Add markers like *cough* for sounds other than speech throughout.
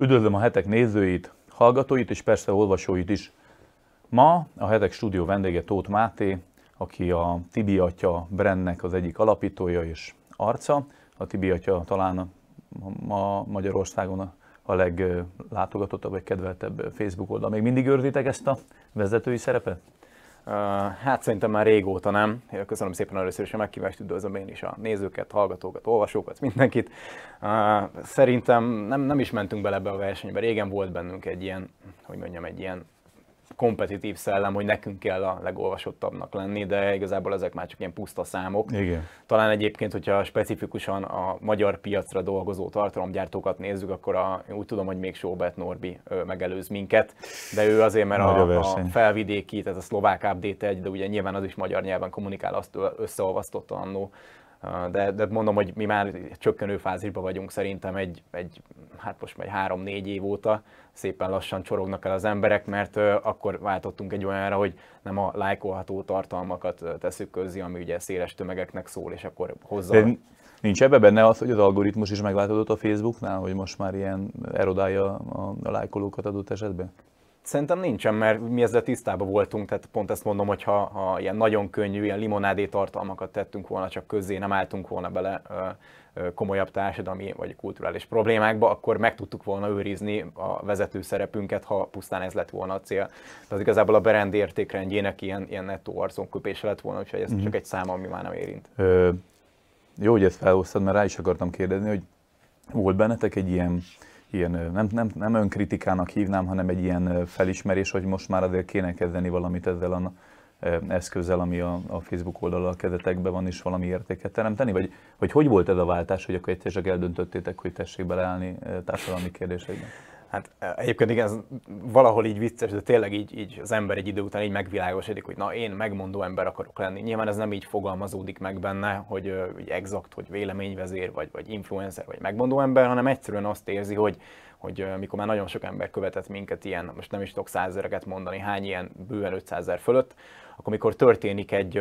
Üdvözlöm a hetek nézőit, hallgatóit és persze olvasóit is. Ma a hetek stúdió vendége Tóth Máté, aki a Tibi Atya brandnek az egyik alapítója és arca. A Tibi Atya talán ma Magyarországon a leglátogatottabb vagy kedveltebb Facebook oldal. Még mindig őrzitek ezt a vezetői szerepet? Hát szerintem már régóta nem. Köszönöm szépen először is a meghívást, üdvözlöm én is a nézőket, hallgatókat, olvasókat, mindenkit. Szerintem nem, nem is mentünk bele ebbe a versenybe. Régen volt bennünk egy ilyen, hogy mondjam, egy ilyen kompetitív szellem, hogy nekünk kell a legolvasottabbnak lenni, de igazából ezek már csak ilyen puszta számok. Igen. Talán egyébként, hogyha specifikusan a magyar piacra dolgozó tartalomgyártókat nézzük, akkor a, úgy tudom, hogy még Sobert Norbi megelőz minket, de ő azért, mert a, a, felvidéki, tehát a szlovák update egy, de ugye nyilván az is magyar nyelven kommunikál, azt összeolvasztotta annó de, de mondom, hogy mi már csökkenő fázisban vagyunk szerintem egy, egy hát most már három-négy év óta szépen lassan csorognak el az emberek, mert akkor váltottunk egy olyanra, hogy nem a lájkolható tartalmakat teszük közzé, ami ugye széles tömegeknek szól, és akkor hozza... De nincs ebbe benne az, hogy az algoritmus is megváltozott a Facebooknál, hogy most már ilyen erodálja a, a lájkolókat adott esetben? Szerintem nincsen, mert mi ezzel tisztában voltunk, tehát pont ezt mondom, hogy ha, ha ilyen nagyon könnyű, ilyen limonádé tartalmakat tettünk volna csak közé, nem álltunk volna bele komolyabb társadalmi vagy kulturális problémákba, akkor meg tudtuk volna őrizni a vezető szerepünket, ha pusztán ez lett volna a cél. Tehát az igazából a brand értékrendjének ilyen, ilyen nettó arconköpése lett volna, úgyhogy ez mm-hmm. csak egy szám, ami már nem érint. Ö, jó, hogy ezt felhoztad, mert rá is akartam kérdezni, hogy volt bennetek egy ilyen ilyen, nem, nem, nem önkritikának hívnám, hanem egy ilyen felismerés, hogy most már azért kéne kezdeni valamit ezzel a eszközzel, ami a, a Facebook oldalal a kezetekben van, és valami értéket teremteni? Vagy hogy, hogy volt ez a váltás, hogy akkor egyszer eldöntöttétek, hogy tessék beleállni társadalmi kérdésekben? Hát egyébként igen, ez valahol így vicces, de tényleg így, így az ember egy idő után így megvilágosodik, hogy na én megmondó ember akarok lenni. Nyilván ez nem így fogalmazódik meg benne, hogy hogy exakt, hogy véleményvezér, vagy, vagy influencer, vagy megmondó ember, hanem egyszerűen azt érzi, hogy, hogy mikor már nagyon sok ember követett minket ilyen, most nem is tudok százezereket mondani, hány ilyen bőven 500 ezer fölött, akkor mikor történik egy,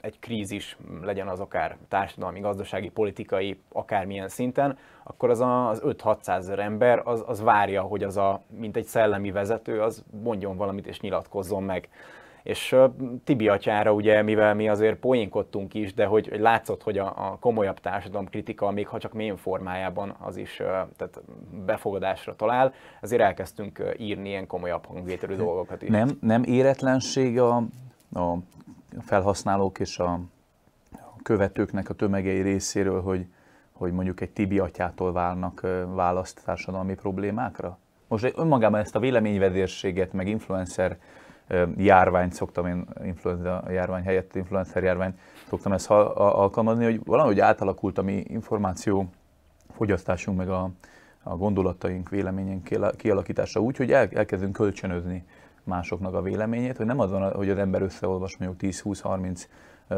egy krízis, legyen az akár társadalmi, gazdasági, politikai, akármilyen szinten, akkor az az 5-600 ezer ember az, az várja, hogy az a, mint egy szellemi vezető, az mondjon valamit és nyilatkozzon meg. És Tibi atyára ugye, mivel mi azért poénkodtunk is, de hogy, hogy látszott, hogy a, a komolyabb társadalom kritika, még ha csak mélyen formájában az is tehát befogadásra talál, ezért elkezdtünk írni ilyen komolyabb hangvételű dolgokat is. Nem, nem éretlenség a, a felhasználók és a követőknek a tömegei részéről, hogy, hogy mondjuk egy Tibi atyától válnak választ társadalmi problémákra? Most önmagában ezt a véleményvezérséget, meg influencer járványt szoktam én, influenza járvány helyett influencer járványt szoktam ezt alkalmazni, hogy valahogy átalakult a mi információ fogyasztásunk, meg a, a gondolataink, véleményünk kialakítása úgy, hogy el, elkezdünk kölcsönözni másoknak a véleményét, hogy nem az van, hogy az ember összeolvas mondjuk 10-20-30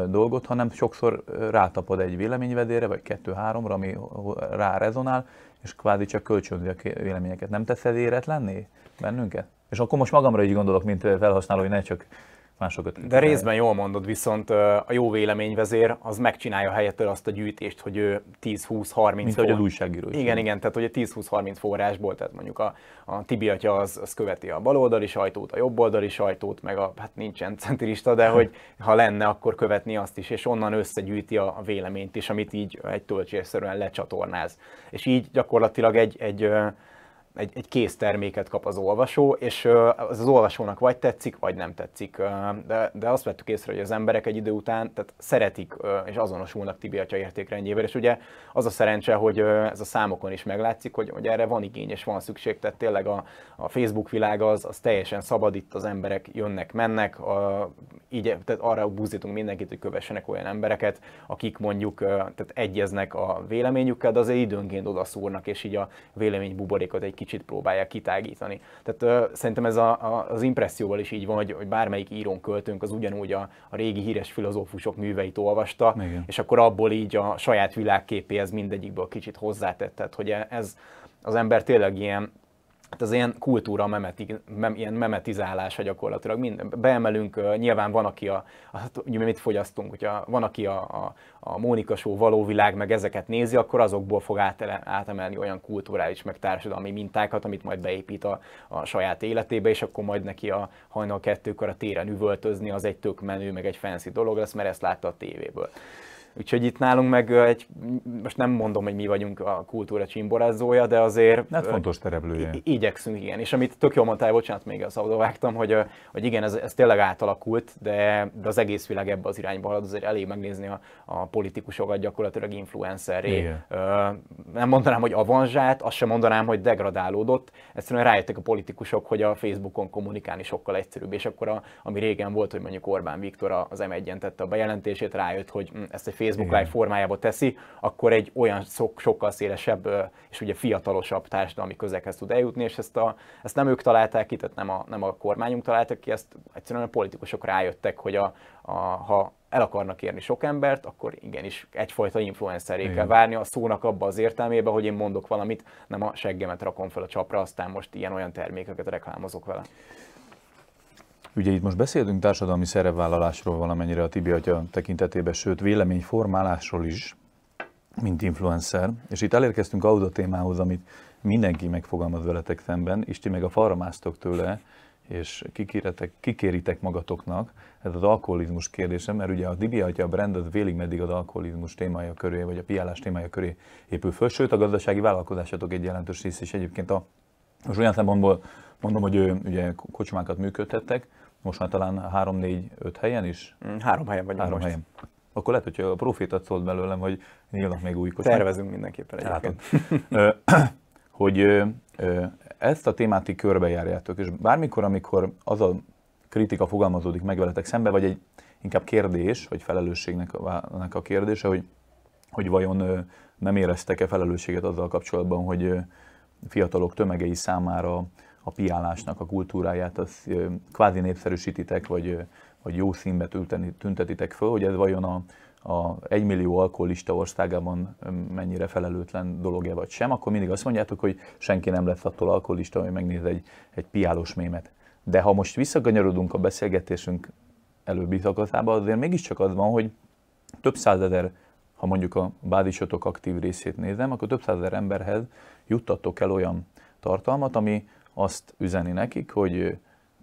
dolgot, hanem sokszor rátapad egy véleményvedére, vagy kettő-háromra, ami rá rezonál, és kvázi csak kölcsönzi a véleményeket. Nem tesz ez éretlenné bennünket? És akkor most magamra így gondolok, mint felhasználó, hogy ne csak másokat. De részben jól mondod, viszont a jó véleményvezér az megcsinálja helyettől azt a gyűjtést, hogy ő 10-20-30 Mint ahogy az újságíró is. Igen, igen, tehát hogy 10-20-30 forrásból, tehát mondjuk a, a Tibi atya az, az követi a baloldali sajtót, a jobboldali sajtót, meg a, hát nincsen centrista, de hogy ha lenne, akkor követni azt is, és onnan összegyűjti a, a véleményt is, amit így egy töltsérszerűen lecsatornáz. És így gyakorlatilag egy, egy egy, egy kész terméket kap az olvasó, és az, az olvasónak vagy tetszik, vagy nem tetszik. De, de azt vettük észre, hogy az emberek egy idő után tehát szeretik és azonosulnak Tibi atya értékrendjével, és ugye az a szerencse, hogy ez a számokon is meglátszik, hogy, hogy erre van igény és van szükség, tehát tényleg a, a Facebook világ az, az teljesen szabad, itt az emberek jönnek, mennek, a, így tehát arra buzdítunk mindenkit, hogy kövessenek olyan embereket, akik mondjuk tehát egyeznek a véleményükkel, de azért időnként odaszúrnak, és így a véleménybuborékot egy kicsit próbálják kitágítani. Tehát uh, szerintem ez a, a, az impresszióval is így van, hogy, hogy bármelyik írón költőnk az ugyanúgy a, a régi híres filozófusok műveit olvasta, Igen. és akkor abból így a saját világképéhez mindegyikből kicsit hozzátett. Tehát, hogy ez az ember tényleg ilyen hát az ilyen kultúra memeti, mem, ilyen memetizálása gyakorlatilag. Minden, beemelünk, nyilván van, aki a, hát, ugye mit fogyasztunk, hogyha van, aki a, a, a Mónika Show, való világ, meg ezeket nézi, akkor azokból fog átele, átemelni olyan kulturális, meg társadalmi mintákat, amit majd beépít a, a saját életébe, és akkor majd neki a hajnal kettőkor a téren üvöltözni, az egy tök menő, meg egy fancy dolog lesz, mert ezt látta a tévéből. Úgyhogy itt nálunk meg egy, most nem mondom, hogy mi vagyunk a kultúra csimborázója, de azért... Hát fontos tereblője. Igyekszünk, igen. És amit tök jól mondtál, bocsánat, még az vágtam, hogy, hogy igen, ez, ez tényleg átalakult, de, de az egész világ ebbe az irányba halad, azért elég megnézni a, a politikusokat gyakorlatilag influencerré. Nem mondanám, hogy avanzsát, azt sem mondanám, hogy degradálódott. Egyszerűen rájöttek a politikusok, hogy a Facebookon kommunikálni sokkal egyszerűbb, és akkor a, ami régen volt, hogy mondjuk Orbán Viktor az M1-en tette a bejelentését, rájött, hogy hm, ezt egy Facebook Igen. Live formájába teszi, akkor egy olyan sok, sokkal szélesebb és ugye fiatalosabb társadalmi közekhez tud eljutni, és ezt, a, ezt nem ők találták ki, tehát nem a, nem a kormányunk találtak ki, ezt egyszerűen a politikusok rájöttek, hogy a, a, ha el akarnak érni sok embert, akkor igenis egyfajta influenceré kell várni a szónak abba az értelmében, hogy én mondok valamit, nem a seggemet rakom fel a csapra, aztán most ilyen-olyan termékeket reklámozok vele. Ugye itt most beszélünk társadalmi szerepvállalásról valamennyire a Tibi atya tekintetében, sőt véleményformálásról is, mint influencer, és itt elérkeztünk ahhoz a témához, amit mindenki megfogalmaz veletek szemben, és ti meg a falra tőle, és kikéritek, kikéritek magatoknak, ez az alkoholizmus kérdése, mert ugye a Dibi atya a brand az vélig meddig az alkoholizmus témája köré, vagy a piálás témája köré épül föl, sőt a gazdasági vállalkozásatok egy jelentős rész, és egyébként a, most olyan szempontból mondom, hogy ugye kocsmákat működtettek, most már talán 3-4-5 helyen is? Mm, három helyen vagyunk Három most. helyen. Akkor lehet, hogy a profétat szólt belőlem, hogy nyílnak még új kocsmák. Tervezünk mindenképpen egyébként. *clears throat* hogy ezt a témát így körbejárjátok, és bármikor, amikor az a kritika fogalmazódik meg veletek szembe, vagy egy inkább kérdés, vagy felelősségnek a kérdése, hogy, hogy vajon nem éreztek-e felelősséget azzal kapcsolatban, hogy fiatalok tömegei számára a piálásnak a kultúráját, az kvázi népszerűsítitek, vagy, vagy jó színbe tüntetitek föl, hogy ez vajon a, a egymillió alkoholista országában mennyire felelőtlen dolog-e vagy sem, akkor mindig azt mondjátok, hogy senki nem lesz attól alkoholista, hogy megnéz egy, egy piálós mémet. De ha most visszakanyarodunk a beszélgetésünk előbbi szakaszába, azért mégiscsak az van, hogy több százezer, ha mondjuk a bádisotok aktív részét nézem, akkor több százezer emberhez juttatok el olyan tartalmat, ami azt üzeni nekik, hogy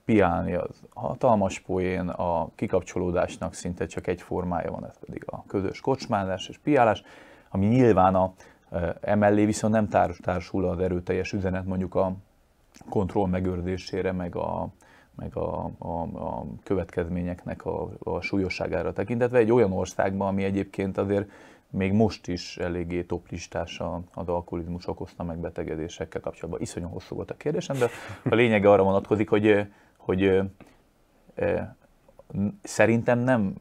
piálni az hatalmas poén, a kikapcsolódásnak szinte csak egy formája van, ez pedig a közös kocsmázás és piálás, ami nyilván a, emellé viszont nem társ, társul az erőteljes üzenet mondjuk a kontroll megőrzésére, meg a, meg a, a, a következményeknek a, a súlyosságára tekintetve. Egy olyan országban, ami egyébként azért még most is eléggé toplistás az alkoholizmus okozta megbetegedésekkel kapcsolatban. Iszonyú hosszú volt a kérdésem, de a lényege arra vonatkozik, hogy, hogy e, szerintem nem,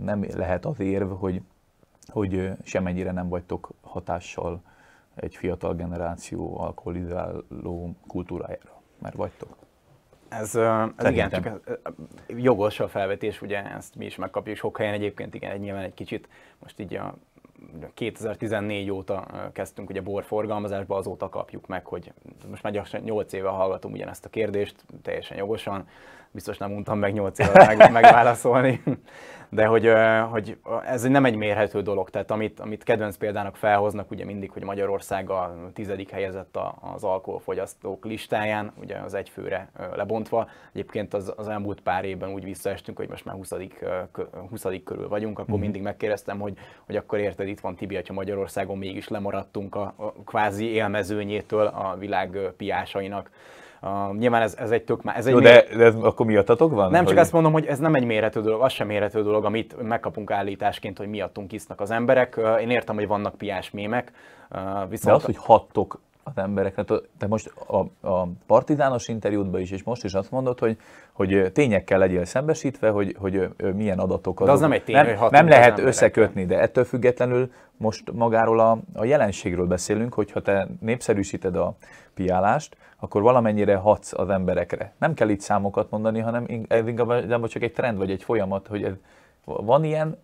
nem lehet az érv, hogy, hogy semennyire nem vagytok hatással egy fiatal generáció alkoholizáló kultúrájára, mert vagytok. Ez, ez igen, csak jogos a felvetés, ugye ezt mi is megkapjuk sok helyen egyébként, igen, nyilván egy kicsit most így a 2014 óta kezdtünk ugye borforgalmazásba, azóta kapjuk meg, hogy most már 8 éve hallgatom ugyanezt a kérdést, teljesen jogosan, biztos nem mondtam meg 8 éve meg, *laughs* megválaszolni, de hogy, hogy ez nem egy mérhető dolog, tehát amit, amit kedvenc példának felhoznak, ugye mindig, hogy Magyarország a tizedik helyezett az alkoholfogyasztók listáján, ugye az egyfőre lebontva. Egyébként az, az elmúlt pár évben úgy visszaestünk, hogy most már 20. 20. körül vagyunk, akkor mm. mindig megkérdeztem, hogy, hogy akkor érted, itt van Tibi, ha Magyarországon mégis lemaradtunk a, a kvázi élmezőnyétől a világ piásainak. Uh, nyilván ez, ez egy tök Ez egy Jó, de, de ez akkor miattatok van? Nem, hogy... csak azt mondom, hogy ez nem egy mérhető dolog, az sem mérhető dolog, amit megkapunk állításként, hogy miattunk isznak az emberek. Uh, én értem, hogy vannak piás mémek. Uh, viszont... De az, hogy hattok az embereknek. Te most a, a partizános interjútban is, és most is azt mondod, hogy, hogy tényekkel legyél szembesítve, hogy, hogy milyen adatok azok. De az nem egy tény, nem, hogy Nem lehet összekötni, de ettől függetlenül most magáról a, a jelenségről beszélünk, hogyha te népszerűsíted a piálást, akkor valamennyire hatsz az emberekre. Nem kell itt számokat mondani, hanem ez inkább csak egy trend, vagy egy folyamat, hogy ez, van ilyen,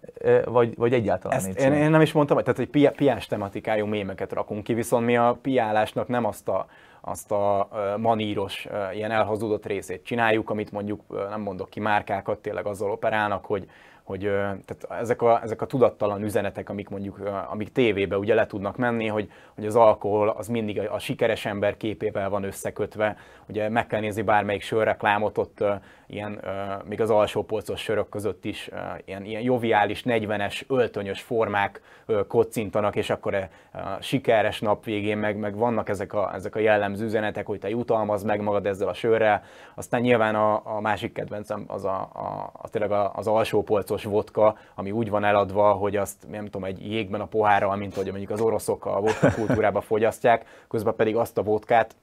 vagy, vagy egyáltalán Ezt nincs én, én nem is mondtam, tehát egy piás tematikájú mémeket rakunk ki, viszont mi a piálásnak nem azt a, azt a maníros, ilyen elhazudott részét csináljuk, amit mondjuk nem mondok ki márkákat, tényleg azzal operálnak, hogy hogy tehát ezek, a, ezek a tudattalan üzenetek, amik mondjuk, amik tévébe ugye le tudnak menni, hogy, hogy az alkohol az mindig a, sikeres ember képével van összekötve, ugye meg kell nézni bármelyik sörreklámot, ott ilyen, még az alsó polcos sörök között is ilyen, ilyen joviális, 40-es, öltönyös formák kocintanak, és akkor a sikeres nap végén meg, meg vannak ezek a, ezek a jellemző üzenetek, hogy te jutalmaz meg magad ezzel a sörrel. Aztán nyilván a, a másik kedvencem az a, a, a tényleg az alsó polcos vodka, ami úgy van eladva, hogy azt nem tudom, egy jégben a pohárral, mint hogy mondjuk az oroszok a vodka kultúrába fogyasztják, közben pedig azt a vodkát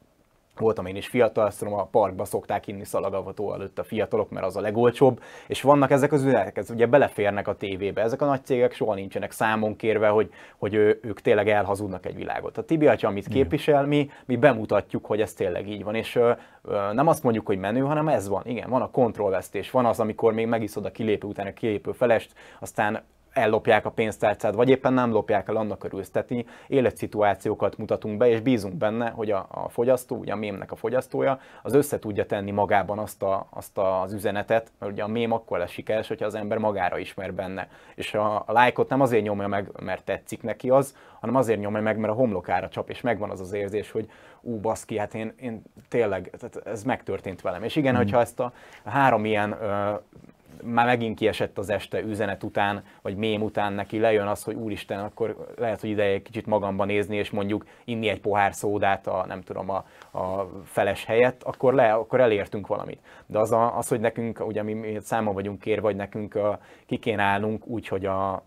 voltam én is fiatal, azt tudom, a parkba szokták inni szalagavató előtt a fiatalok, mert az a legolcsóbb, és vannak ezek az üzenetek, ez ugye beleférnek a tévébe. Ezek a nagy cégek soha nincsenek számon kérve, hogy, hogy ő, ők tényleg elhazudnak egy világot. A Tibi atya, amit képvisel, mi, mi bemutatjuk, hogy ez tényleg így van, és ö, ö, nem azt mondjuk, hogy menő, hanem ez van. Igen, van a kontrollvesztés, van az, amikor még megiszod a kilépő után a kilépő felest, aztán ellopják a pénztárcát, vagy éppen nem lopják el, annak örülsz. Tehát életszituációkat mutatunk be, és bízunk benne, hogy a, a fogyasztó, ugye a mémnek a fogyasztója, az össze tudja tenni magában azt, a, azt az üzenetet, mert ugye a mém akkor lesz sikeres, hogyha az ember magára ismer benne. És a, a lájkot nem azért nyomja meg, mert tetszik neki az, hanem azért nyomja meg, mert a homlokára csap, és megvan az az érzés, hogy ú, baszki, hát én, én tényleg, tehát ez megtörtént velem. És igen, mm. hogyha ezt a három ilyen ö, már megint kiesett az este üzenet után, vagy mém után neki lejön az, hogy úristen, akkor lehet, hogy ideje kicsit magamban nézni, és mondjuk inni egy pohár szódát a, nem tudom, a, a feles helyett, akkor, le, akkor elértünk valamit. De az, a, az hogy nekünk, ugye mi, mi számon vagyunk kérve, vagy nekünk a, ki kéne állnunk úgy, hogy a,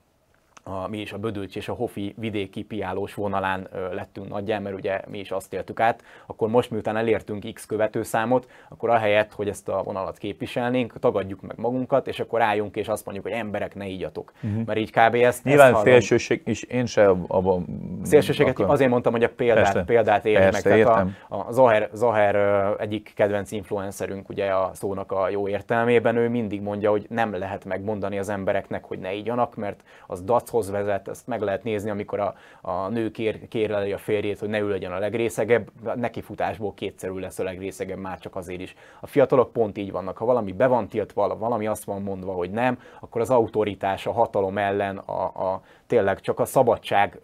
a, mi is a Bödölcs és a Hofi vidéki piálós vonalán ö, lettünk nagyján, mert ugye mi is azt éltük át, akkor most miután elértünk X követőszámot, akkor ahelyett, hogy ezt a vonalat képviselnénk, tagadjuk meg magunkat, és akkor álljunk és azt mondjuk, hogy emberek, ne ígyatok. Uh-huh. Mert így kb. ezt Nyilván ezt szélsőség is, én se abban... Szélsőséget akkor... azért mondtam, hogy a példát, Persze. példát érj meg. Tehát a, a Zaher, Zaher egyik kedvenc influencerünk ugye a szónak a jó értelmében, ő mindig mondja, hogy nem lehet megmondani az embereknek, hogy ne ígyanak, mert az dac hoz vezet, ezt meg lehet nézni, amikor a, a nő kér, kérleli a férjét, hogy ne ő legyen a legrészegebb, neki futásból kétszer lesz a legrészegebb, már csak azért is. A fiatalok pont így vannak, ha valami be van tiltva, valami azt van mondva, hogy nem, akkor az autoritás, a hatalom ellen, a, a tényleg csak a szabadság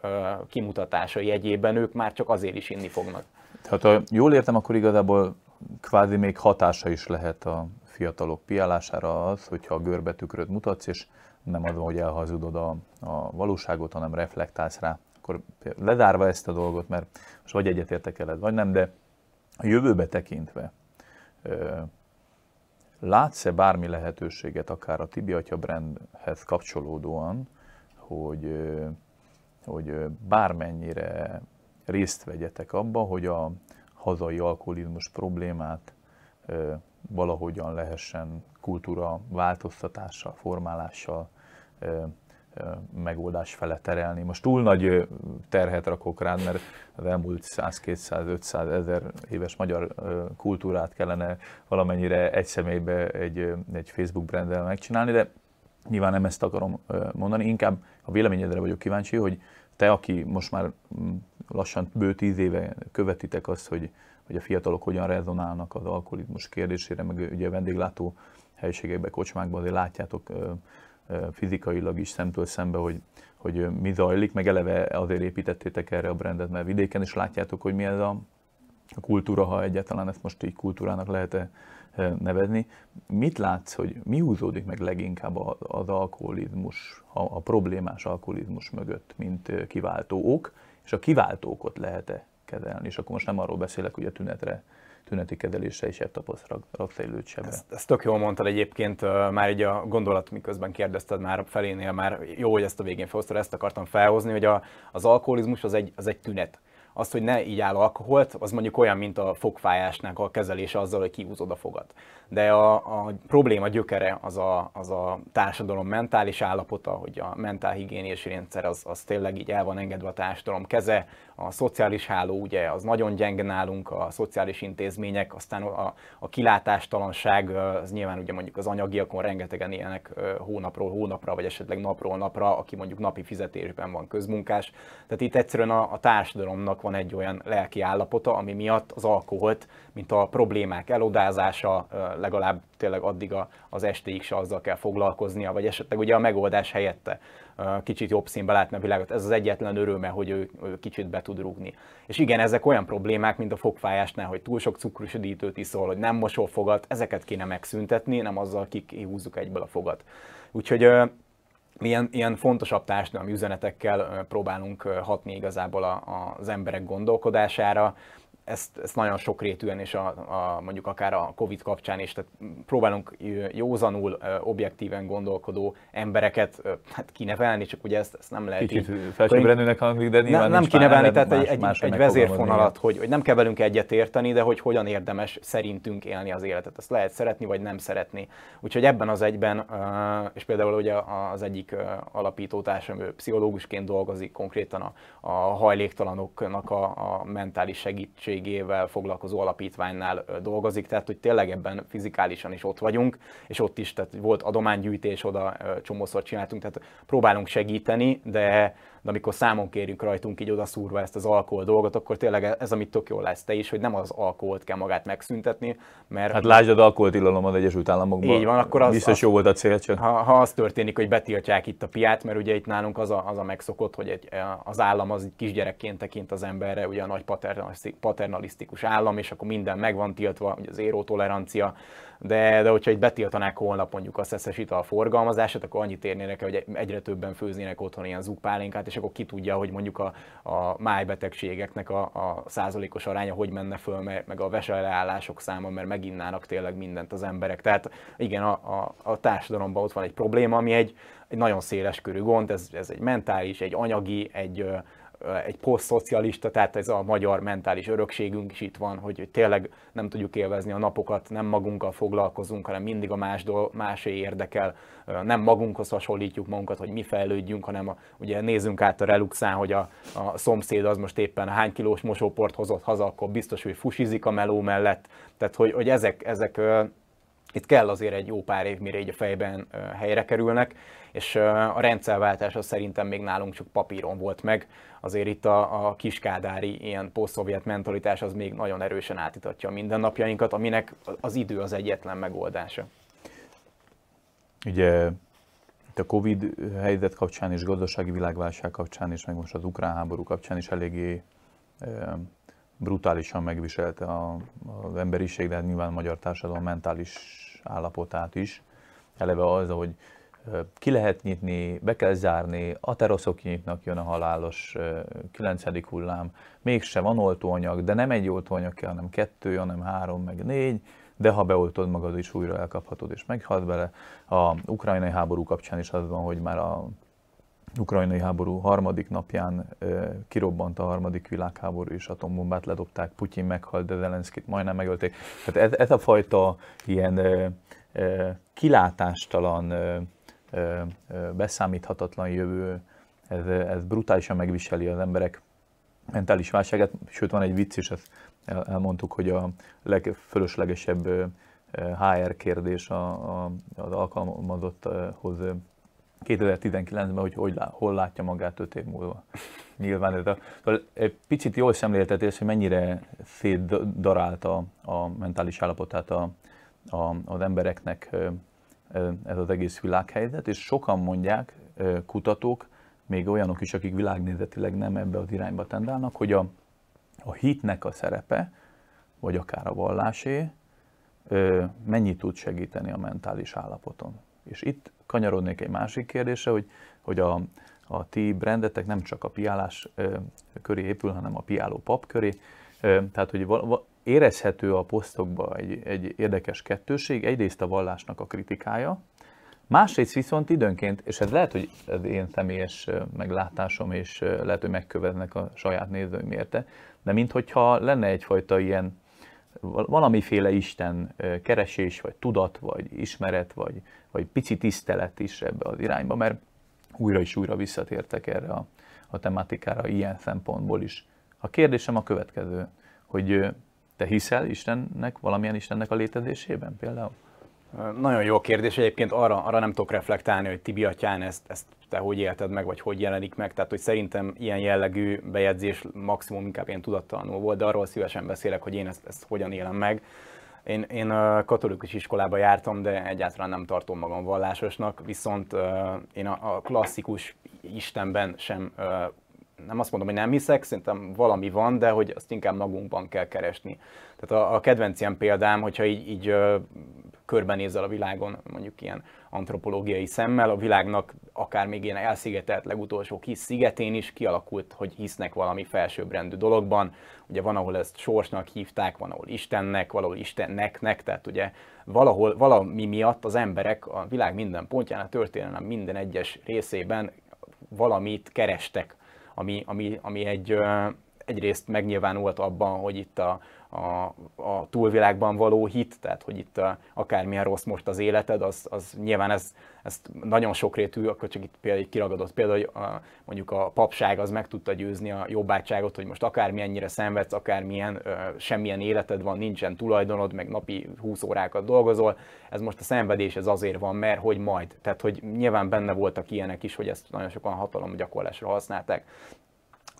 kimutatása jegyében ők már csak azért is inni fognak. Tehát ha jól értem, akkor igazából kvázi még hatása is lehet a fiatalok piálására az, hogyha a görbetükröt mutatsz, és nem az, hogy elhazudod a, a valóságot, hanem reflektálsz rá. Akkor ledárva ezt a dolgot, mert most vagy egyetértek eled, vagy nem, de a jövőbe tekintve látsz-e bármi lehetőséget, akár a Tibi Atya brandhez kapcsolódóan, hogy, hogy bármennyire részt vegyetek abba, hogy a hazai alkoholizmus problémát valahogyan lehessen kultúra változtatással, formálással megoldás fele terelni. Most túl nagy terhet rakok rád, mert az elmúlt 100-200-500 ezer éves magyar kultúrát kellene valamennyire egy személybe egy, egy Facebook branddel megcsinálni, de nyilván nem ezt akarom mondani, inkább a véleményedre vagyok kíváncsi, hogy te, aki most már mm, lassan bő tíz éve követitek azt, hogy, hogy a fiatalok hogyan rezonálnak az alkoholizmus kérdésére, meg ugye a vendéglátó helyiségekben, kocsmákban azért látjátok fizikailag is szemtől szembe, hogy, hogy mi zajlik, meg eleve azért építettétek erre a brandet, mert vidéken is látjátok, hogy mi ez a, a kultúra, ha egyáltalán ezt most így kultúrának lehet-e nevezni. Mit látsz, hogy mi húzódik meg leginkább az alkoholizmus, a, a problémás alkoholizmus mögött, mint kiváltó ok, és a kiváltókot lehet-e kezelni? És akkor most nem arról beszélek, hogy a tünetre tüneti kezelése is tapaszt rakszejlőt sebe. Ezt, ezt tök jól mondtad egyébként, már egy a gondolat, miközben kérdezted már felénél, már jó, hogy ezt a végén felhoztad, ezt akartam felhozni, hogy a, az alkoholizmus az egy, az egy tünet azt, hogy ne így áll alkoholt, az mondjuk olyan, mint a fogfájásnak a kezelése azzal, hogy kihúzod a fogat. De a, a probléma gyökere az a, az a társadalom mentális állapota, hogy a mentálhigiéniás rendszer az, az tényleg így el van engedve a társadalom keze, a szociális háló ugye az nagyon gyenge nálunk, a szociális intézmények, aztán a, a kilátástalanság, az nyilván ugye mondjuk az anyagiakon rengetegen élnek hónapról hónapra, vagy esetleg napról napra, aki mondjuk napi fizetésben van közmunkás. Tehát itt egyszerűen a, a társadalomnak van egy olyan lelki állapota, ami miatt az alkoholt, mint a problémák elodázása, legalább tényleg addig az estéig se azzal kell foglalkoznia, vagy esetleg ugye a megoldás helyette kicsit jobb színbe látni a világot. Ez az egyetlen öröme, hogy ő, kicsit be tud rúgni. És igen, ezek olyan problémák, mint a fogfájásnál, hogy túl sok cukros üdítőt iszol, hogy nem mosol fogat, ezeket kéne megszüntetni, nem azzal kihúzzuk egyből a fogat. Úgyhogy ilyen, ilyen fontosabb társadalmi üzenetekkel próbálunk hatni igazából a, a, az emberek gondolkodására, ezt, ezt nagyon sokrétűen, és a, a, mondjuk akár a Covid kapcsán is, tehát próbálunk józanul, objektíven gondolkodó embereket hát kinevelni, csak ugye ezt, ezt nem lehet Kicsit felsőbbrendőnek hangzik, de nyilván Nem, nem kinevelni, tehát más, egy, más egy, egy vezérfonalat, hogy, hogy nem kell velünk egyet érteni, de hogy hogyan érdemes szerintünk élni az életet. Ezt lehet szeretni, vagy nem szeretni. Úgyhogy ebben az egyben, és például ugye az egyik alapítótársam, ő pszichológusként dolgozik, konkrétan a, a hajléktalanoknak a, a mentális segítség segítségével foglalkozó alapítványnál dolgozik, tehát hogy tényleg ebben fizikálisan is ott vagyunk, és ott is tehát volt adománygyűjtés, oda csomószor csináltunk, tehát próbálunk segíteni, de de amikor számon kérjük rajtunk így odaszúrva ezt az alkohol dolgot, akkor tényleg ez, amit tök jól lesz te is, hogy nem az alkoholt kell magát megszüntetni, mert... Hát lásd az alkoholtilalom az Egyesült Államokban. Így van, akkor az, Biztos az, jó volt a cél, csak... Ha, ha az történik, hogy betiltják itt a piát, mert ugye itt nálunk az a, az a megszokott, hogy egy, az állam az kisgyerekként tekint az emberre, ugye a nagy paternalisztikus állam, és akkor minden meg van tiltva, ugye az éró tolerancia, de, de hogyha itt betiltanák holnap mondjuk a szeszes ital forgalmazását, akkor annyit érnének, hogy egyre többen főznének otthon ilyen zugpálinkát, és akkor ki tudja, hogy mondjuk a, a májbetegségeknek a, a százalékos aránya hogy menne föl, meg a veseleállások száma, mert meginnának tényleg mindent az emberek. Tehát igen, a, a, a társadalomban ott van egy probléma, ami egy, egy nagyon széles körű gond, ez, ez egy mentális, egy anyagi, egy, egy posztszocialista, tehát ez a magyar mentális örökségünk is itt van, hogy tényleg nem tudjuk élvezni a napokat, nem magunkkal foglalkozunk, hanem mindig a más dol- másé érdekel, nem magunkhoz hasonlítjuk magunkat, hogy mi fejlődjünk, hanem a, ugye nézzünk át a Reluxán, hogy a, a szomszéd az most éppen hány kilós mosóport hozott haza, akkor biztos, hogy fusizik a meló mellett, tehát hogy, hogy ezek, ezek itt kell azért egy jó pár év, mire így a fejben helyre kerülnek, és a rendszerváltás az szerintem még nálunk csak papíron volt meg, azért itt a, a kiskádári ilyen posztszovjet mentalitás az még nagyon erősen átítatja a mindennapjainkat, aminek az idő az egyetlen megoldása. Ugye itt a Covid helyzet kapcsán és gazdasági világválság kapcsán és meg most az ukrán háború kapcsán is eléggé brutálisan megviselte a, az emberiség, de nyilván a magyar társadalom mentális állapotát is. Eleve az, hogy ki lehet nyitni, be kell zárni, a teraszok nyitnak, jön a halálos kilencedik hullám, mégse van oltóanyag, de nem egy oltóanyag kell, hanem kettő, hanem három, meg négy, de ha beoltod magad is újra elkaphatod és meghalsz bele. A ukrajnai háború kapcsán is az van, hogy már a ukrajnai háború harmadik napján kirobbant a harmadik világháború és atombombát ledobták, Putyin meghalt, de Zelenszkit majdnem megölték. Tehát ez, ez a fajta ilyen kilátástalan beszámíthatatlan jövő, ez, ez brutálisan megviseli az emberek mentális válságát, sőt van egy vicc is, ezt elmondtuk, hogy a legfölöslegesebb HR kérdés a, a, az alkalmazotthoz 2019-ben, hogy, hogy hol látja magát 5 év múlva. Nyilván ez a, szóval egy picit jól szemléltetés, hogy mennyire szétdarálta a mentális állapotát a, a, az embereknek ez az egész világhelyzet, és sokan mondják, kutatók, még olyanok is, akik világnézetileg nem ebbe az irányba tendálnak, hogy a, a hitnek a szerepe, vagy akár a vallásé, mennyit tud segíteni a mentális állapoton. És itt kanyarodnék egy másik kérdése, hogy, hogy a, a ti brandetek nem csak a piálás köré épül, hanem a piáló pap köré. Tehát, hogy érezhető a posztokban egy, egy érdekes kettőség, egyrészt a vallásnak a kritikája, másrészt viszont időnként, és ez lehet, hogy ez én személyes meglátásom, és lehet, hogy megkövetnek a saját nézőim érte, de minthogyha lenne egyfajta ilyen valamiféle Isten keresés, vagy tudat, vagy ismeret, vagy, vagy pici tisztelet is ebbe az irányba, mert újra és újra visszatértek erre a, a tematikára ilyen szempontból is. A kérdésem a következő, hogy te hiszel Istennek, valamilyen Istennek a létezésében például? Nagyon jó kérdés, egyébként arra, arra nem tudok reflektálni, hogy Tibi atyán ezt, ezt te hogy élted meg, vagy hogy jelenik meg, tehát hogy szerintem ilyen jellegű bejegyzés maximum inkább ilyen tudattalanul volt, de arról szívesen beszélek, hogy én ezt, ezt hogyan élem meg. Én, én katolikus iskolába jártam, de egyáltalán nem tartom magam vallásosnak, viszont én a, a klasszikus Istenben sem nem azt mondom, hogy nem hiszek, szerintem valami van, de hogy azt inkább magunkban kell keresni. Tehát a, a kedvenc ilyen példám, hogyha így, így körbenézel a világon, mondjuk ilyen antropológiai szemmel, a világnak akár még ilyen elszigetelt legutolsó kis szigetén is kialakult, hogy hisznek valami felsőbbrendű dologban. Ugye van, ahol ezt sorsnak hívták, van, ahol Istennek, valahol Istenneknek, tehát ugye valahol, valami miatt az emberek a világ minden pontján, a történelem minden egyes részében valamit kerestek, ami, ami, ami egy, egyrészt megnyilvánult abban, hogy itt a, a, a túlvilágban való hit, tehát hogy itt a, akármilyen rossz most az életed, az, az nyilván ez, ez nagyon sokrétű, akkor csak itt például kiragadott példa, hogy a, mondjuk a papság az meg tudta győzni a jobbátságot, hogy most akármilyennyire szenvedsz, akármilyen ö, semmilyen életed van, nincsen tulajdonod, meg napi 20 órákat dolgozol, ez most a szenvedés ez azért van, mert hogy majd. Tehát, hogy nyilván benne voltak ilyenek is, hogy ezt nagyon sokan hatalomgyakorlásra használták.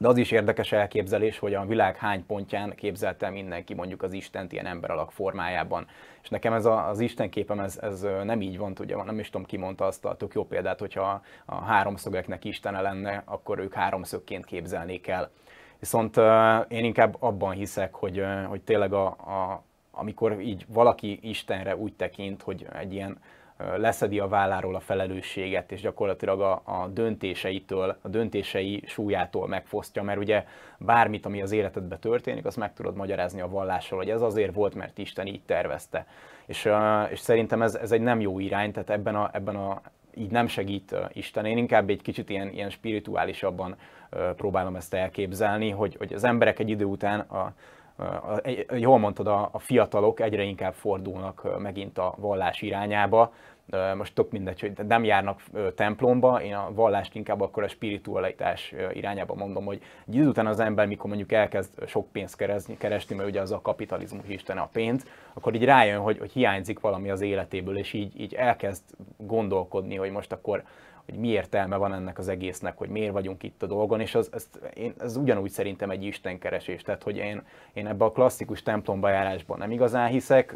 De az is érdekes elképzelés, hogy a világ hány pontján képzelte mindenki mondjuk az Istent ilyen ember alak formájában. És nekem ez a, az Isten képem, ez, ez nem így van, ugye nem is tudom, ki mondta azt a tök jó példát, hogyha a háromszögeknek Istene lenne, akkor ők háromszögként képzelnék el. Viszont én inkább abban hiszek, hogy, hogy tényleg a, a, amikor így valaki Istenre úgy tekint, hogy egy ilyen leszedi a válláról a felelősséget, és gyakorlatilag a, a döntéseitől, a döntései súlyától megfosztja, mert ugye bármit, ami az életedben történik, azt meg tudod magyarázni a vallással, hogy ez azért volt, mert Isten így tervezte. És, és szerintem ez, ez egy nem jó irány, tehát ebben a, ebben a így nem segít Isten. Én inkább egy kicsit ilyen, ilyen spirituálisabban próbálom ezt elképzelni, hogy, hogy az emberek egy idő után a, jól mondtad, a, fiatalok egyre inkább fordulnak megint a vallás irányába, most tök mindegy, hogy nem járnak templomba, én a vallást inkább akkor a spiritualitás irányába mondom, hogy egy idő után az ember, mikor mondjuk elkezd sok pénzt keresni, keresni mert ugye az a kapitalizmus isten a pénz, akkor így rájön, hogy, hogy hiányzik valami az életéből, és így, így elkezd gondolkodni, hogy most akkor hogy mi értelme van ennek az egésznek, hogy miért vagyunk itt a dolgon, és az, ez, én, ez ugyanúgy szerintem egy istenkeresés, tehát hogy én, én ebbe a klasszikus templomba járásban nem igazán hiszek,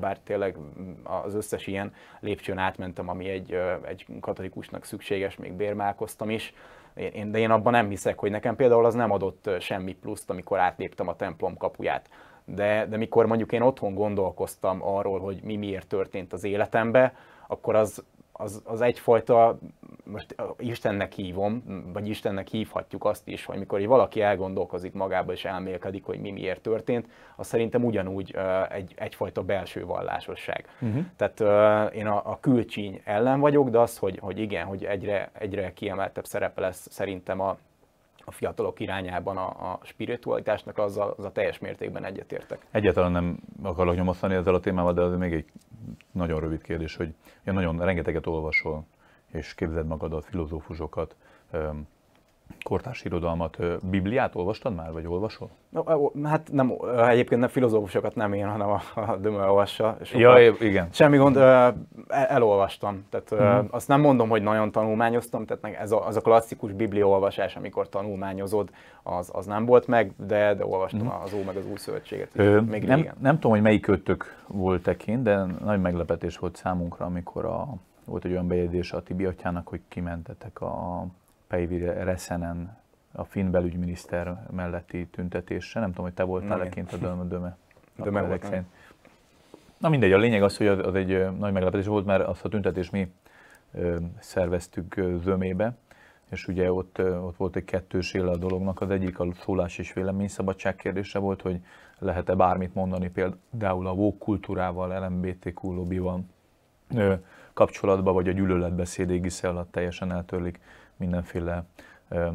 bár tényleg az összes ilyen lépcsőn átmentem, ami egy, egy katolikusnak szükséges, még bérmálkoztam is, én, de én abban nem hiszek, hogy nekem például az nem adott semmi pluszt, amikor átléptem a templom kapuját. De, de mikor mondjuk én otthon gondolkoztam arról, hogy mi miért történt az életembe, akkor az, az, az egyfajta, most Istennek hívom, vagy Istennek hívhatjuk azt is, hogy mikor valaki elgondolkozik magába és elmélkedik, hogy mi miért történt, az szerintem ugyanúgy egy, egyfajta belső vallásosság. Uh-huh. Tehát én a, a külcsíny ellen vagyok, de az, hogy, hogy igen, hogy egyre, egyre kiemeltebb szerepe lesz szerintem a, a fiatalok irányában a, a spiritualitásnak, azzal, az a teljes mértékben egyetértek. Egyáltalán nem akarok nyomasztani ezzel a témával, de az még egy nagyon rövid kérdés, hogy nagyon rengeteget olvasol, és képzeld magadat, filozófusokat, kortárs irodalmat. Bibliát olvastad már, vagy olvasol? Hát nem, egyébként nem filozófusokat nem én, hanem a, a Dömö olvassa. Ja, igen. Semmi gond, elolvastam. Tehát uh-huh. azt nem mondom, hogy nagyon tanulmányoztam, tehát ez a, az a klasszikus biblia olvasás, amikor tanulmányozod, az, az nem volt meg, de, de olvastam uh-huh. az Ó meg az Új Szövetséget. Ö, még nem, nem tudom, hogy melyik kötök volt kint, de nagy meglepetés volt számunkra, amikor a, volt egy olyan bejegyzés a Tibi atyának, hogy kimentetek a Päivi Reszenen a finn belügyminiszter melletti tüntetésre. Nem tudom, hogy te voltál leként a döme. döme. Döme volt, Na mindegy, a lényeg az, hogy az egy nagy meglepetés volt, mert azt a tüntetést mi szerveztük zömébe, és ugye ott, ott volt egy kettős éle a dolognak, az egyik a szólás és véleményszabadság kérdése volt, hogy lehet-e bármit mondani például a woke kultúrával, LMBTQ lobbyval kapcsolatban, vagy a gyűlöletbeszéd égisze alatt teljesen eltörlik mindenféle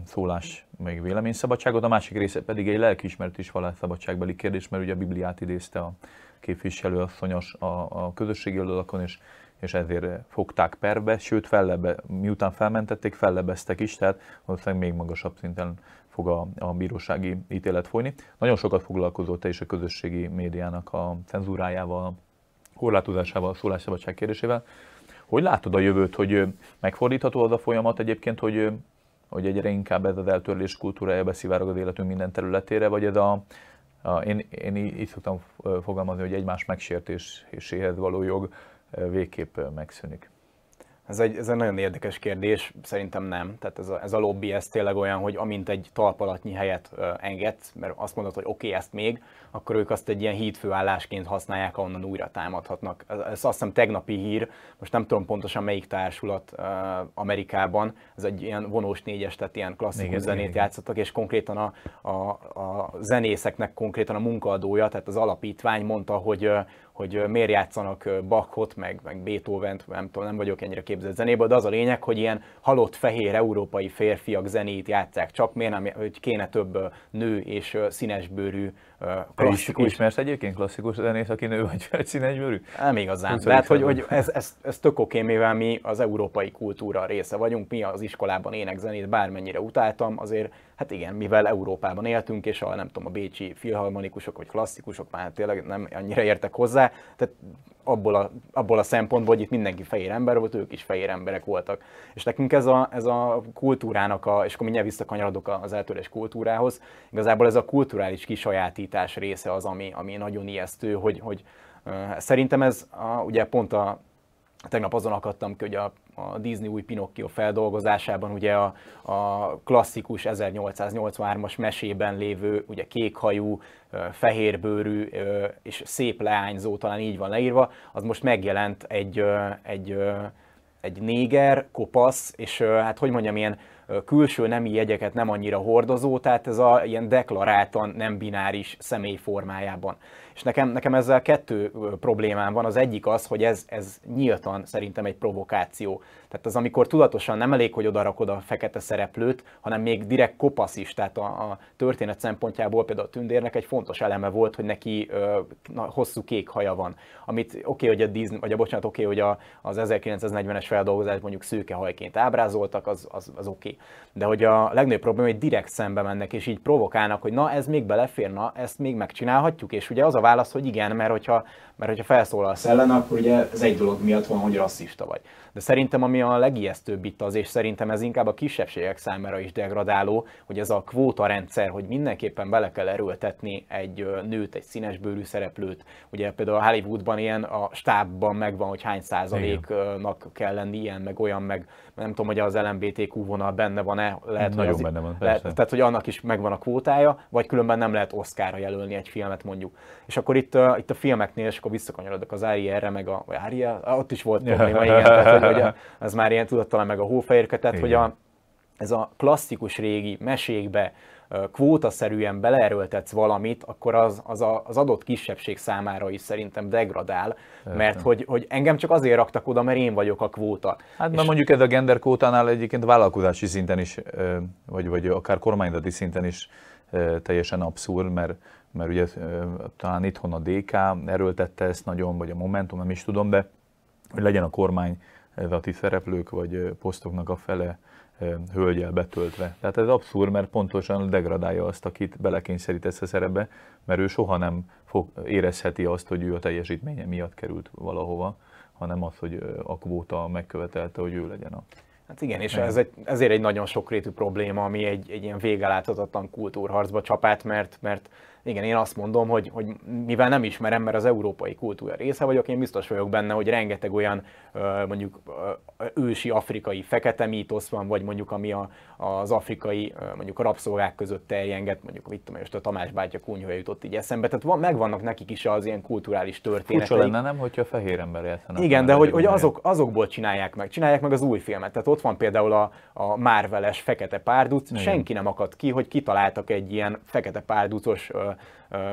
szólás, meg véleményszabadságot, a másik része pedig egy lelkiismeret is vallásszabadságbeli kérdés, mert ugye a Bibliát idézte a képviselő asszonyos a, a közösségi oldalakon, és, és ezért fogták perbe, sőt fellebe, miután felmentették, fellebeztek is, tehát valószínűleg még magasabb szinten fog a, a bírósági ítélet folyni. Nagyon sokat foglalkozott te is a közösségi médiának a cenzúrájával, korlátozásával, szólásszabadság kérdésével. Hogy látod a jövőt, hogy megfordítható az a folyamat egyébként, hogy, hogy egyre inkább ez az eltörlés kultúrája beszivárog az életünk minden területére, vagy ez a, a én, én így szoktam fogalmazni, hogy egymás megsértéséhez való jog végképp megszűnik. Ez egy, ez egy nagyon érdekes kérdés, szerintem nem. Tehát ez a, ez a lobby, ez tényleg olyan, hogy amint egy talpalatnyi helyet uh, engedsz, mert azt mondod, hogy oké, okay, ezt még, akkor ők azt egy ilyen hídfőállásként használják, ahonnan újra támadhatnak. Ez, ez azt hiszem tegnapi hír, most nem tudom pontosan melyik társulat uh, Amerikában, ez egy ilyen vonós négyes, tehát ilyen klasszikus igen, zenét igen. játszottak, és konkrétan a, a, a zenészeknek konkrétan a munkaadója, tehát az alapítvány mondta, hogy, hogy miért játszanak Bachot, meg, meg Beethoven-t, nem tudom, nem vagyok ennyire képzett zenéből, de az a lényeg, hogy ilyen halott fehér európai férfiak zenét játszák csak, miért nem, hogy kéne több nő és színesbőrű klasszikus. Is, ismersz egyébként klasszikus zenész, aki nő vagy, vagy színesbőrű? Nem igazán. De hát, hogy, hogy ez, ez, ez tök oké, mivel mi az európai kultúra része vagyunk, mi az iskolában énekzenét bármennyire utáltam, azért Hát igen, mivel Európában éltünk, és a, nem tudom, a bécsi filharmonikusok vagy klasszikusok már tényleg nem annyira értek hozzá, tehát abból a, abból a szempontból, hogy itt mindenki fehér ember volt, ők is fehér emberek voltak. És nekünk ez a, ez a kultúrának, a, és akkor mindjárt visszakanyarodok az eltörés kultúrához, igazából ez a kulturális kisajátítás része az, ami, ami nagyon ijesztő, hogy, hogy szerintem ez a, ugye pont a, tegnap azon akadtam ki, hogy a a Disney új Pinocchio feldolgozásában ugye a, a klasszikus 1883-as mesében lévő ugye kékhajú, fehérbőrű és szép leányzó, talán így van leírva, az most megjelent egy, egy, egy néger, kopasz, és hát hogy mondjam, ilyen külső nemi jegyeket nem annyira hordozó, tehát ez a ilyen deklaráltan nem bináris személy formájában. És nekem, nekem ezzel kettő problémám van. Az egyik az, hogy ez, ez nyíltan szerintem egy provokáció. Tehát az, amikor tudatosan nem elég, hogy oda rakod a fekete szereplőt, hanem még direkt kopasz is. Tehát a, a történet szempontjából például a tündérnek egy fontos eleme volt, hogy neki ö, na, hosszú kék haja van. Amit oké, okay, hogy a Disney, vagy a bocsánat, oké, okay, hogy a, az 1940-es feldolgozás mondjuk szőke hajként ábrázoltak, az, az, az oké. Okay. De hogy a legnagyobb probléma, hogy direkt szembe mennek, és így provokálnak, hogy na ez még belefér, na ezt még megcsinálhatjuk, és ugye az a válasz, hogy igen, mert hogyha, mert hogyha felszólalsz ellen, akkor ugye ez egy dolog miatt van, hogy rasszista vagy. De szerintem ami a legijesztőbb itt az, és szerintem ez inkább a kisebbségek számára is degradáló, hogy ez a kvóta rendszer, hogy mindenképpen bele kell erőltetni egy nőt, egy színesbőrű szereplőt. Ugye például a Hollywoodban ilyen a stábban megvan, hogy hány százaléknak kell lenni ilyen, meg olyan, meg nem tudom, hogy az LMBTQ vonal benne van-e. Lehet, Nagyon az, benne van, lehet, Tehát, hogy annak is megvan a kvótája, vagy különben nem lehet Oszkára jelölni egy filmet mondjuk. És akkor itt, uh, itt a filmeknél, és akkor visszakanyarodok az Arielre, meg a, vagy Ariel, ott is volt probléma, igen, tehát, hogy, hogy ez már ilyen tudattalan meg a hófehérke, tehát igen. hogy a, ez a klasszikus régi mesékbe kvótaszerűen beleerőltetsz valamit, akkor az, az a, az adott kisebbség számára is szerintem degradál, Értem. mert hogy, hogy engem csak azért raktak oda, mert én vagyok a kvóta. Hát mert mondjuk ez a gender kvótánál egyébként vállalkozási szinten is, vagy, vagy akár kormányzati szinten is teljesen abszurd, mert, mert ugye talán itthon a DK erőltette ezt nagyon, vagy a Momentum, nem is tudom, de hogy legyen a kormány vezeti szereplők vagy posztoknak a fele hölgyel betöltve. Tehát ez abszurd, mert pontosan degradálja azt, akit belekényszerítesz a szerepbe, mert ő soha nem fog, érezheti azt, hogy ő a teljesítménye miatt került valahova, hanem az, hogy a kvóta megkövetelte, hogy ő legyen a Hát igen, és ez egy, ezért egy nagyon sokrétű probléma, ami egy, egy ilyen végeláthatatlan kultúrharcba csapát, mert, mert igen, én azt mondom, hogy, hogy mivel nem ismerem, mert az európai kultúra része vagyok, én biztos vagyok benne, hogy rengeteg olyan mondjuk ősi afrikai fekete mítosz van, vagy mondjuk ami a, az afrikai mondjuk a rabszolgák között terjengett, mondjuk mit tudom, most a Tamás bátya kunyhója jutott így eszembe, tehát van, megvannak nekik is az ilyen kulturális történetek. Furcsa lenne, nem, hogyha fehér ember játszana. Igen, de hogy, hogy azok, azokból csinálják meg, csinálják meg az új filmet. Tehát ott van például a, a Marveles fekete párduc, Igen. senki nem akad ki, hogy kitaláltak egy ilyen fekete párducos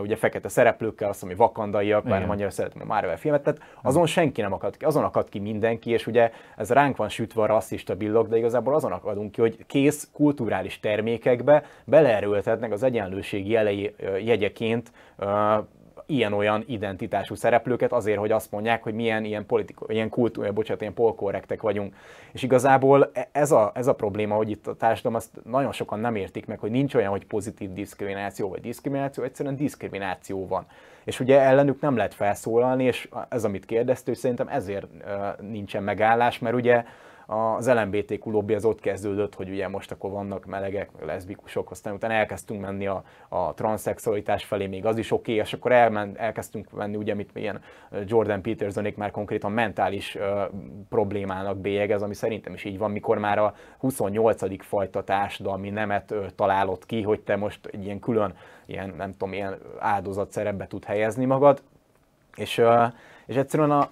ugye fekete szereplőkkel, azt, ami vakandaiak, bár nem annyira szeretem a Marvel filmet, tehát azon senki nem akad ki, azon akad ki mindenki, és ugye ez ránk van sütve a rasszista billog, de igazából azon akadunk ki, hogy kész kulturális termékekbe beleerőltetnek az egyenlőség jelei, jegyeként ilyen-olyan identitású szereplőket azért, hogy azt mondják, hogy milyen ilyen politikai, ilyen kultúra, bocsánat, ilyen polkorrektek vagyunk. És igazából e, ez a, ez a probléma, hogy itt a társadalom azt nagyon sokan nem értik meg, hogy nincs olyan, hogy pozitív diszkrimináció vagy diszkrimináció, egyszerűen diszkrimináció van. És ugye ellenük nem lehet felszólalni, és ez, amit kérdeztő, szerintem ezért nincsen megállás, mert ugye az LMBTQ lobby az ott kezdődött, hogy ugye most akkor vannak melegek, leszbikusok, aztán utána elkezdtünk menni a, a transzexualitás felé, még az is oké, okay, és akkor elment, elkezdtünk venni ugye, mit ilyen Jordan Petersonék már konkrétan mentális uh, problémának bélyegez, ami szerintem is így van, mikor már a 28. fajta társadalmi nemet uh, találod ki, hogy te most egy ilyen külön, ilyen, nem tudom, ilyen áldozat szerepbe tud helyezni magad, és, és egyszerűen a,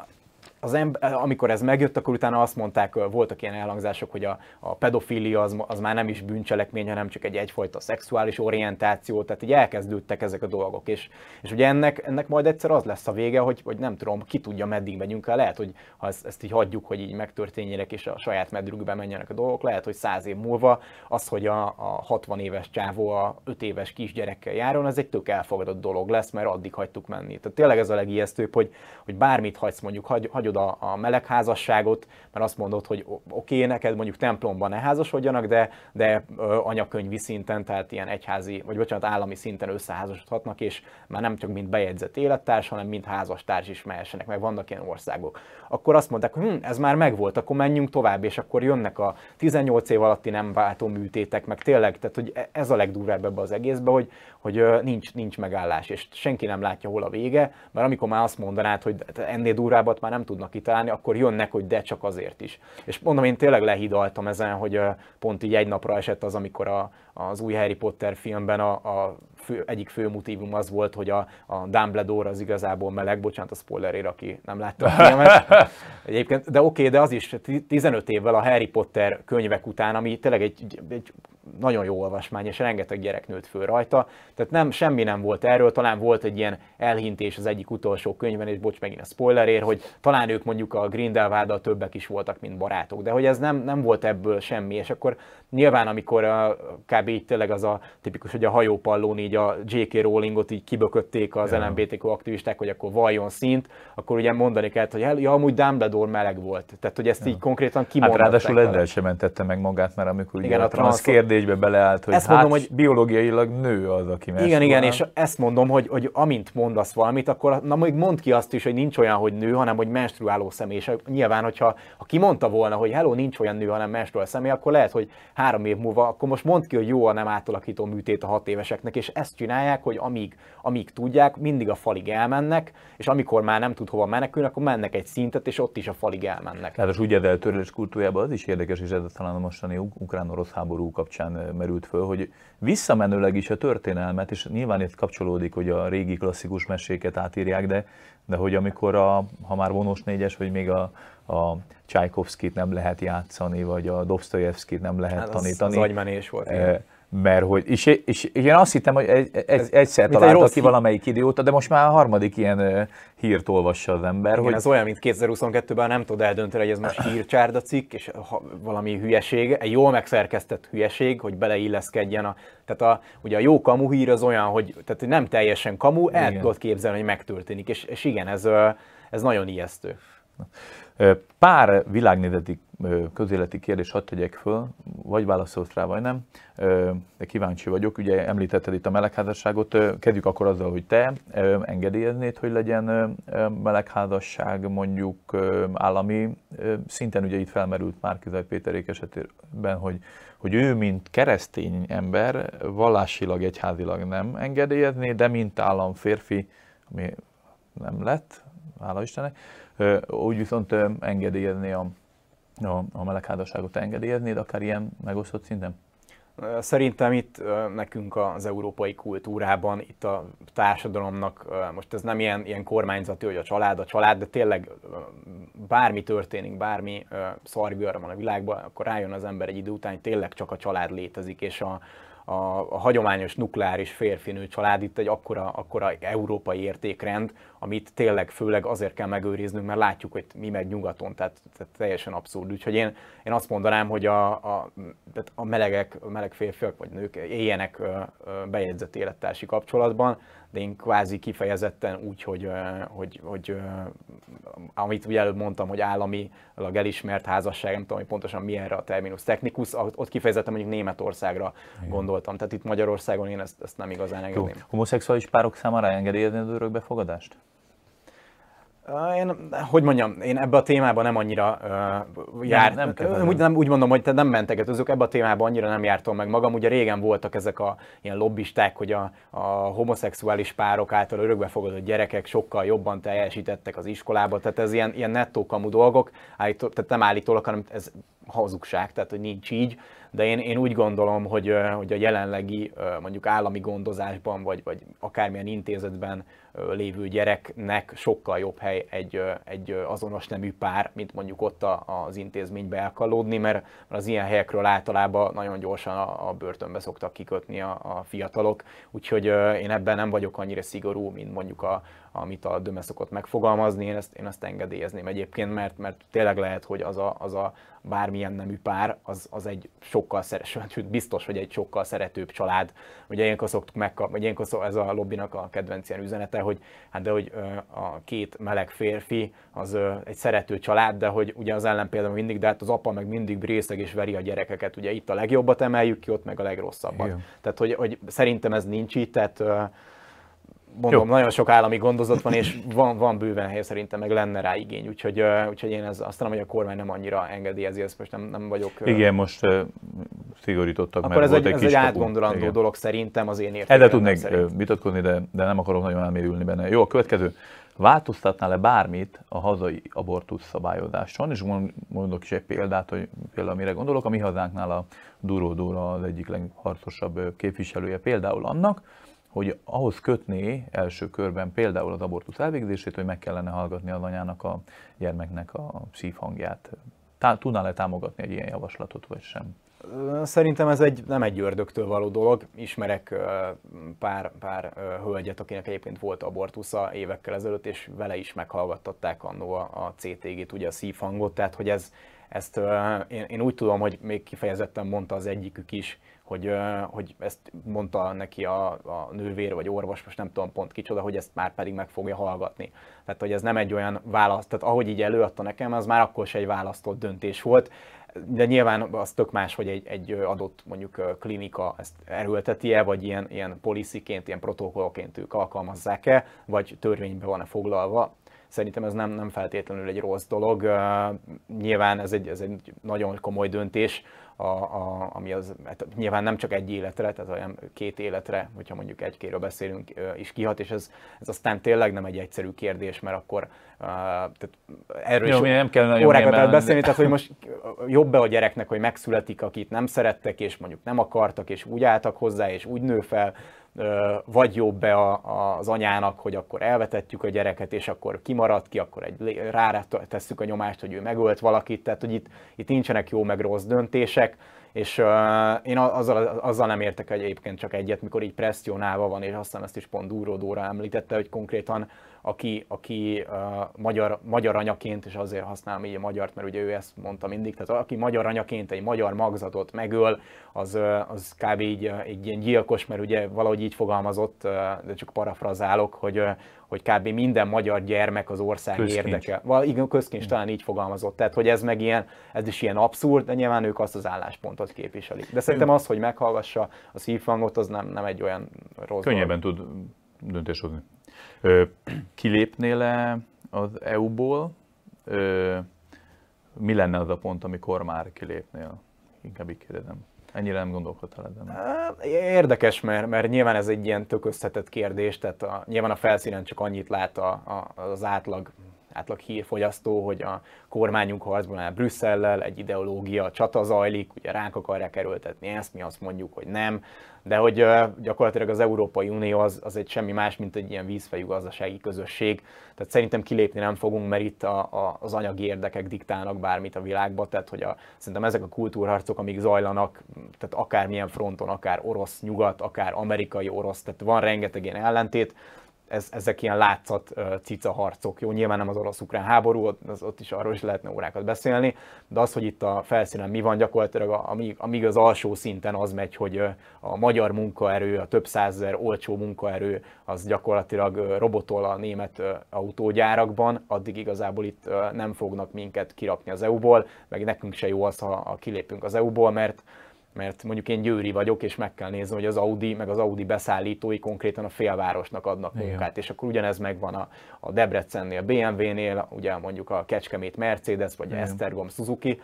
az ember, amikor ez megjött, akkor utána azt mondták, voltak ilyen elhangzások, hogy a, a pedofilia az, az már nem is bűncselekmény, hanem csak egy egyfajta szexuális orientáció, tehát így elkezdődtek ezek a dolgok, és, és ugye ennek, ennek majd egyszer az lesz a vége, hogy, hogy nem tudom, ki tudja, meddig megyünk el, lehet, hogy ha ezt, ezt így hagyjuk, hogy így megtörténjenek, és a saját medrükbe menjenek a dolgok, lehet, hogy száz év múlva az, hogy a, a 60 éves csávó a 5 éves kisgyerekkel járon, ez egy tök elfogadott dolog lesz, mert addig hagytuk menni. Tehát tényleg ez a legijesztőbb, hogy, hogy bármit hagysz, mondjuk hagy, hagyod hagyod a, a melegházasságot, mert azt mondod, hogy oké, okay, neked mondjuk templomban ne házasodjanak, de, de anyakönyvi szinten, tehát ilyen egyházi, vagy bocsánat, állami szinten összeházasodhatnak, és már nem csak mint bejegyzett élettárs, hanem mint házastárs is mehessenek, meg vannak ilyen országok. Akkor azt mondták, hogy hm, ez már megvolt, akkor menjünk tovább, és akkor jönnek a 18 év alatti nem váltó műtétek, meg tényleg, tehát hogy e, ez a legdurvább ebbe az egészbe, hogy, hogy nincs, nincs megállás, és senki nem látja, hol a vége, mert amikor már azt mondanád, hogy ennél durvábbat már nem tudnak kitalálni, akkor jönnek, hogy de csak azért is. És mondom, én tényleg lehidaltam ezen, hogy pont így egy napra esett az, amikor a, az új Harry Potter filmben a, a fő, egyik fő motivum az volt, hogy a, a Dumbledore az igazából meleg, bocsánat a spoilerért, aki nem látta a filmet. *laughs* Egyébként, de oké, okay, de az is 15 évvel a Harry Potter könyvek után, ami tényleg egy, egy nagyon jó olvasmány, és rengeteg gyerek nőtt föl rajta. Tehát nem, semmi nem volt erről, talán volt egy ilyen elhintés az egyik utolsó könyvben, és bocs megint a spoilerért, hogy talán ők mondjuk a Grindelwald többek is voltak, mint barátok, de hogy ez nem, nem volt ebből semmi, és akkor nyilván amikor a, kb. így tényleg az a tipikus, hogy a hajópallón így a J.K. Rowlingot így kibökötték az yeah. LMBTQ aktivisták, hogy akkor valljon szint, akkor ugye mondani kellett, hogy ja, amúgy Dumbledore meleg volt. Tehát, hogy ezt yeah. így konkrétan kimondták. Hát ráadásul ezzel sem mentette meg magát, mert amikor ugye Igen, a, a transz kérdésbe beleállt, hogy ezt hát mondom, hogy biológiailag nő az, aki megy. Igen, igen, és ezt mondom, hogy, hogy amint mondasz valamit, akkor na még mondd ki azt is, hogy nincs olyan, hogy nő, hanem hogy menstruáló személy. És nyilván, hogyha ha kimondta volna, hogy hello, nincs olyan nő, hanem menstruáló személy, akkor lehet, hogy három év múlva, akkor most mondd ki, hogy jó a nem átalakító műtét a hat éveseknek, és ezt csinálják, hogy amíg, amíg tudják, mindig a falig elmennek, és amikor már nem tud hova menekülni, akkor mennek egy szintet, és ott is a falig elmennek. Hát az úgy eltörlés kultúrjában az is érdekes, és ez talán a mostani ukrán-orosz háború kapcsán merült föl, hogy visszamenőleg is a történelmet, és nyilván itt kapcsolódik, hogy a régi klasszikus meséket átírják, de, de hogy amikor a, ha már vonós négyes, hogy még a, a Csajkovszkit nem lehet játszani, vagy a Dostoyevskit nem lehet hát tanítani. Az, az agymenés volt. E, mert hogy, és, és, és én azt hittem, hogy egy, egy, egyszer találta ki valamelyik idióta, de most már a harmadik ilyen hírt olvassa az ember. Igen, hogy... ez olyan, mint 2022-ben nem tud eldönteni, hogy ez most hírcsárda cikk, és ha, valami hülyeség, egy jól megszerkesztett hülyeség, hogy beleilleszkedjen a... Tehát a, ugye a jó kamu hír az olyan, hogy tehát nem teljesen kamu, el igen. tudod képzelni, hogy megtörténik, és, és igen, ez, ez nagyon ijesztő. Pár világnézeti közéleti kérdés hadd tegyek föl, vagy válaszolsz rá, vagy nem, de kíváncsi vagyok. Ugye említetted itt a melegházasságot, kezdjük akkor azzal, hogy te engedélyeznéd, hogy legyen melegházasság mondjuk állami szinten, ugye itt felmerült Márkizaj Péterék esetében, hogy, hogy ő, mint keresztény ember, vallásilag, egyházilag nem engedélyezné, de mint államférfi, ami nem lett, hála Istennek, úgy viszont engedélyezni a, a, a melegházasságot engedélyezni, de akár ilyen megosztott szinten? Szerintem itt nekünk az európai kultúrában, itt a társadalomnak, most ez nem ilyen, ilyen kormányzati, hogy a család a család, de tényleg bármi történik, bármi szargőr van a világban, akkor rájön az ember egy idő után, hogy tényleg csak a család létezik, és a, a, a hagyományos nukleáris férfinő család itt egy akkora, akkora európai értékrend, amit tényleg főleg azért kell megőriznünk, mert látjuk, hogy mi megy nyugaton, tehát, tehát teljesen abszurd. Úgyhogy én, én azt mondanám, hogy a, a, tehát a melegek, a meleg férfiak vagy nők éljenek bejegyzett élettársi kapcsolatban, de én kvázi kifejezetten úgy, hogy, hogy, hogy amit ugye előbb mondtam, hogy államilag elismert házasság, nem tudom, hogy pontosan mi erre a terminus technicus, ott kifejezetten mondjuk Németországra Igen. gondoltam. Tehát itt Magyarországon én ezt, ezt nem igazán engedném. Jó. Homoszexuális párok számára engedélyezni az örökbefogadást? Én, hogy mondjam, én ebbe a témába nem annyira uh, járt, nem, nem, úgy, nem, úgy mondom, hogy te nem mentegetőzök, ebbe a témába annyira nem jártam meg magam. Ugye régen voltak ezek a ilyen lobbisták, hogy a, a homoszexuális párok által örökbefogadott gyerekek sokkal jobban teljesítettek az iskolába, tehát ez ilyen, ilyen nettó kamu dolgok, állító, tehát nem állítólag, hanem ez hazugság, tehát hogy nincs így, de én, én úgy gondolom, hogy, hogy a jelenlegi mondjuk állami gondozásban, vagy, vagy akármilyen intézetben lévő gyereknek sokkal jobb hely egy, egy azonos nemű pár, mint mondjuk ott az intézménybe elkalódni, mert az ilyen helyekről általában nagyon gyorsan a, börtönbe szoktak kikötni a, a fiatalok, úgyhogy én ebben nem vagyok annyira szigorú, mint mondjuk a, amit a Döme szokott megfogalmazni, én ezt, én ezt engedélyezném egyébként, mert, mert tényleg lehet, hogy az a, az a bármilyen nemű pár, az, az egy sokkal szeretőbb, biztos, hogy egy sokkal szeretőbb család. Ugye ilyenkor szoktuk megkapni, vagy ilyenkor szó, ez a lobbynak a kedvenc ilyen üzenete, hogy hát de hogy a két meleg férfi az egy szerető család, de hogy ugye az ellen például mindig, de hát az apa meg mindig részeg és veri a gyerekeket, ugye itt a legjobbat emeljük ki, ott meg a legrosszabbat. Igen. Tehát, hogy, hogy szerintem ez nincs itt, tehát mondom, Jó. nagyon sok állami gondozat van, és van, van bőven hely szerintem, meg lenne rá igény, úgyhogy, úgyhogy én ez, azt mondom, hogy a kormány nem annyira engedélyezi, ezt most nem, nem vagyok... Igen, most uh, szigorítottak, Akkor mert ez volt egy, egy, ez egy átgondolandó Igen. dolog szerintem az én értékem. Ezzel tudnék vitatkozni, de, de nem akarok nagyon elmérülni benne. Jó, a következő. Változtatnál-e bármit a hazai abortusz szabályozáson? És mondok is egy példát, hogy például mire gondolok. A mi hazánknál a Duró Dóra az egyik legharcosabb képviselője például annak, hogy ahhoz kötné első körben például az abortusz elvégzését, hogy meg kellene hallgatni az anyának a gyermeknek a szívhangját. Tudnál-e támogatni egy ilyen javaslatot, vagy sem? Szerintem ez egy, nem egy ördögtől való dolog. Ismerek pár, pár hölgyet, akinek egyébként volt abortusza évekkel ezelőtt, és vele is meghallgattatták annó a, a CTG-t, ugye a szívhangot, tehát hogy ez, ezt én, én úgy tudom, hogy még kifejezetten mondta az egyikük is, hogy, hogy ezt mondta neki a, a nővér vagy orvos, most nem tudom pont kicsoda, hogy ezt már pedig meg fogja hallgatni. Tehát, hogy ez nem egy olyan választ, tehát ahogy így előadta nekem, az már akkor se egy választott döntés volt, de nyilván az tök más, hogy egy, egy adott mondjuk klinika ezt erőlteti-e, vagy ilyen, ilyen policyként, ilyen protokollként ők alkalmazzák-e, vagy törvényben van-e foglalva. Szerintem ez nem, nem feltétlenül egy rossz dolog. Uh, nyilván ez egy, ez egy nagyon komoly döntés, a, a, ami az hát nyilván nem csak egy életre, tehát olyan két életre, hogyha mondjuk egy-kéről beszélünk, is kihat, és ez, ez aztán tényleg nem egy egyszerű kérdés, mert akkor uh, tehát erről Jó, is nem kell órákat lehet beszélni, tehát hogy most jobb-e a gyereknek, hogy megszületik, akit nem szerettek, és mondjuk nem akartak, és úgy álltak hozzá, és úgy nő fel, vagy jobb-e az anyának, hogy akkor elvetetjük a gyereket, és akkor kimarad ki, akkor egy, rá tesszük a nyomást, hogy ő megölt valakit, tehát hogy itt, itt nincsenek jó meg rossz döntések, és uh, én azzal, azzal nem értek egyébként csak egyet, mikor így presszionálva van, és azt hiszem ezt is pont Dúró Dóra említette, hogy konkrétan aki, aki uh, magyar, magyar anyaként, és azért használom így a magyart, mert ugye ő ezt mondta mindig, tehát aki magyar anyaként egy magyar magzatot megöl, az, az kb. Így, egy ilyen gyilkos, mert ugye valahogy így fogalmazott, de csak parafrazálok, hogy, hogy kb. minden magyar gyermek az ország közkincs. érdeke. Val, igen, közkincs talán így fogalmazott. Tehát, hogy ez meg ilyen, ez is ilyen abszurd, de nyilván ők azt az álláspontot képviselik. De szerintem az, hogy meghallgassa a szívhangot, az nem, nem egy olyan rossz Könnyebben tud döntés hozni. Kilépnél-e az EU-ból? Mi lenne az a pont, amikor már kilépnél? Inkább így kérdezem. Ennyire nem gondolkodtál ezen? Érdekes, mert, mert nyilván ez egy ilyen tök összetett kérdés, tehát a, nyilván a felszínen csak annyit lát a, a, az átlag átlag hírfogyasztó, hogy a kormányunk harcban áll Brüsszellel, egy ideológia csata zajlik, ugye ránk akarják erőltetni ezt, mi azt mondjuk, hogy nem, de hogy gyakorlatilag az Európai Unió az, az egy semmi más, mint egy ilyen vízfejű gazdasági közösség. Tehát szerintem kilépni nem fogunk, mert itt a, a, az anyagi érdekek diktálnak bármit a világba, tehát hogy a, szerintem ezek a kultúrharcok, amik zajlanak, tehát akármilyen fronton, akár orosz-nyugat, akár amerikai-orosz, tehát van rengeteg ilyen ellentét, ez, ezek ilyen látszat cica harcok. Jó, nyilván nem az orosz-ukrán háború, az, ott is arról is lehetne órákat beszélni, de az, hogy itt a felszínen mi van gyakorlatilag, amíg, amíg az alsó szinten az megy, hogy a magyar munkaerő, a több százezer olcsó munkaerő, az gyakorlatilag robotol a német autógyárakban, addig igazából itt nem fognak minket kirakni az EU-ból, meg nekünk se jó az, ha kilépünk az EU-ból, mert mert mondjuk én Győri vagyok, és meg kell nézni, hogy az Audi, meg az Audi beszállítói konkrétan a félvárosnak adnak Igen. munkát, és akkor ugyanez megvan a, a Debrecennél, BMW-nél, ugye mondjuk a Kecskemét Mercedes, vagy Igen. Esztergom Suzuki,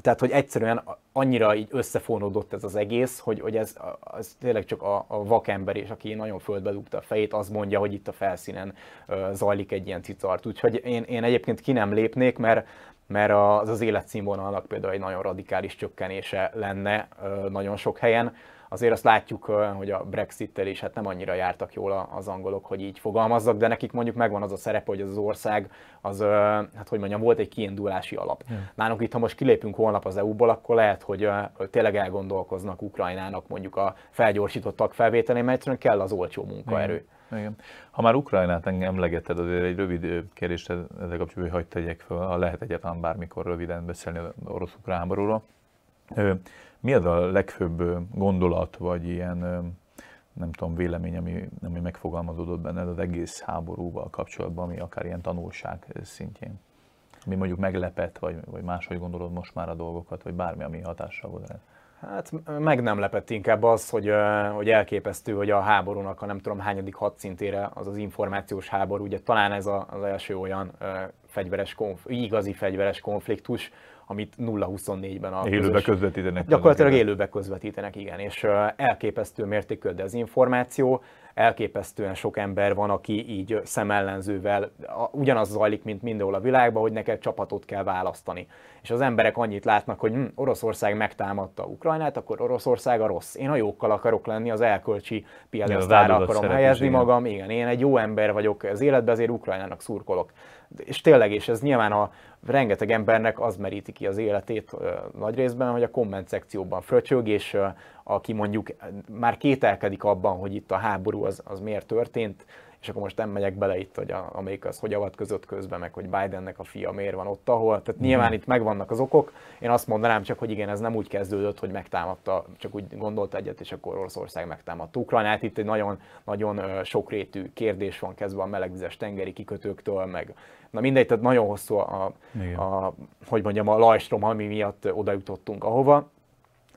tehát, hogy egyszerűen annyira így összefonódott ez az egész, hogy, hogy ez, ez tényleg csak a, a vakember, és aki nagyon földbe dugta a fejét, az mondja, hogy itt a felszínen uh, zajlik egy ilyen cicart. Úgyhogy én, én egyébként ki nem lépnék, mert mert az az életszínvonalnak például egy nagyon radikális csökkenése lenne nagyon sok helyen. Azért azt látjuk, hogy a Brexit-tel is hát nem annyira jártak jól az angolok, hogy így fogalmazzak, de nekik mondjuk megvan az a szerep, hogy az, ország, az, hát hogy mondjam, volt egy kiindulási alap. Hmm. Nálunk itt, ha most kilépünk holnap az EU-ból, akkor lehet, hogy tényleg elgondolkoznak Ukrajnának mondjuk a felgyorsítottak felvételén, mert egyszerűen kell az olcsó munkaerő. Hmm. Igen. Ha már Ukrajnát emlegeted, azért egy rövid kérdést ezzel kapcsolatban, hogy hagyd tegyek fel, ha lehet egyáltalán bármikor röviden beszélni az orosz-ukrán háborúról. Mi az a legfőbb gondolat, vagy ilyen nem tudom, vélemény, ami, ami megfogalmazódott benned az egész háborúval kapcsolatban, ami akár ilyen tanulság szintjén? Ami mondjuk meglepett, vagy, vagy máshogy gondolod most már a dolgokat, vagy bármi, ami hatással volt Hát meg nem lepett inkább az, hogy, hogy elképesztő, hogy a háborúnak a nem tudom hányadik hadszintére az az információs háború, ugye talán ez a, az első olyan fegyveres konf, igazi fegyveres konfliktus, amit 0-24-ben a Élőbe közös, közvetítenek. Gyakorlatilag élőbe közvetítenek, igen, és elképesztő mértékű dezinformáció, elképesztően sok ember van, aki így szemellenzővel ugyanaz zajlik, mint mindenhol a világban, hogy neked csapatot kell választani. És az emberek annyit látnak, hogy hm, Oroszország megtámadta Ukrajnát, akkor Oroszország a rossz. Én a jókkal akarok lenni, az elkölcsi piedesztára akarom helyezni magam. Igen, én egy jó ember vagyok az életben, azért Ukrajnának szurkolok és tényleg, és ez nyilván a rengeteg embernek az meríti ki az életét nagy részben, hogy a komment szekcióban fröcsög, és aki mondjuk már kételkedik abban, hogy itt a háború az, az miért történt, és akkor most nem megyek bele itt, hogy a, amelyik az hogy avatkozott közben, meg hogy Bidennek a fia miért van ott, ahol. Tehát nyilván mhm. itt megvannak az okok. Én azt mondanám csak, hogy igen, ez nem úgy kezdődött, hogy megtámadta, csak úgy gondolt egyet, és akkor Oroszország megtámadta Ukrajnát. Itt egy nagyon, nagyon sokrétű kérdés van kezdve a melegvizes tengeri kikötőktől, meg na mindegy, tehát nagyon hosszú a, a hogy mondjam, a lajstrom, ami miatt oda jutottunk ahova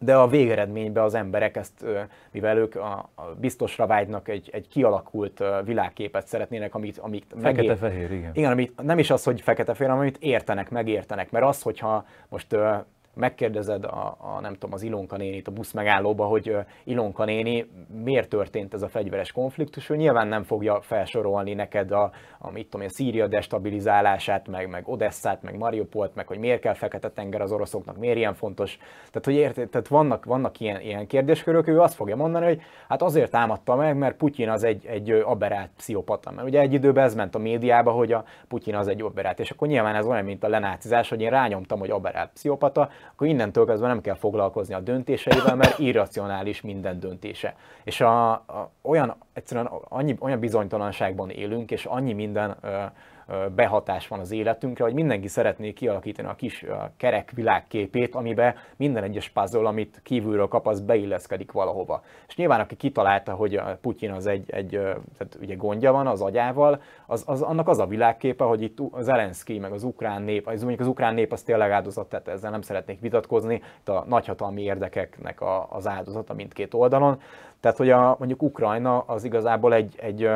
de a végeredményben az emberek ezt, mivel ők a, a biztosra vágynak, egy, egy kialakult világképet szeretnének, amit, amit Fekete-fehér, igen. Igen, amit nem is az, hogy fekete-fehér, hanem amit értenek, megértenek, mert az, hogyha most megkérdezed a, a, nem tudom, az Ilonka nénit a busz megállóba, hogy Ilonka néni, miért történt ez a fegyveres konfliktus, ő nyilván nem fogja felsorolni neked a, a mit tudom, a Szíria destabilizálását, meg, meg Odesszát, meg Mariupolt, meg hogy miért kell Fekete-tenger az oroszoknak, miért ilyen fontos. Tehát, hogy ért, tehát vannak, vannak ilyen, ilyen kérdéskörök, ő azt fogja mondani, hogy hát azért támadta meg, mert Putyin az egy, egy aberált pszichopata. Mert ugye egy időben ez ment a médiába, hogy a Putyin az egy aberált, és akkor nyilván ez olyan, mint a lenácizás, hogy én rányomtam, hogy aberált pszichopata, akkor innentől kezdve nem kell foglalkozni a döntéseivel, mert irracionális minden döntése. És a, a, olyan, egyszerűen annyi, olyan bizonytalanságban élünk, és annyi minden ö, behatás van az életünkre, hogy mindenki szeretné kialakítani a kis kerek világképét, amiben minden egyes puzzle, amit kívülről kap, az beilleszkedik valahova. És nyilván aki kitalálta, hogy Putyin az egy, egy tehát ugye gondja van az agyával, az, az, annak az a világképe, hogy itt az Zelenszky, meg az ukrán nép, az mondjuk az ukrán nép az tényleg áldozat, tehát ezzel nem szeretnék vitatkozni, itt a nagyhatalmi érdekeknek a, az áldozata mindkét oldalon. Tehát, hogy a, mondjuk Ukrajna az igazából egy, egy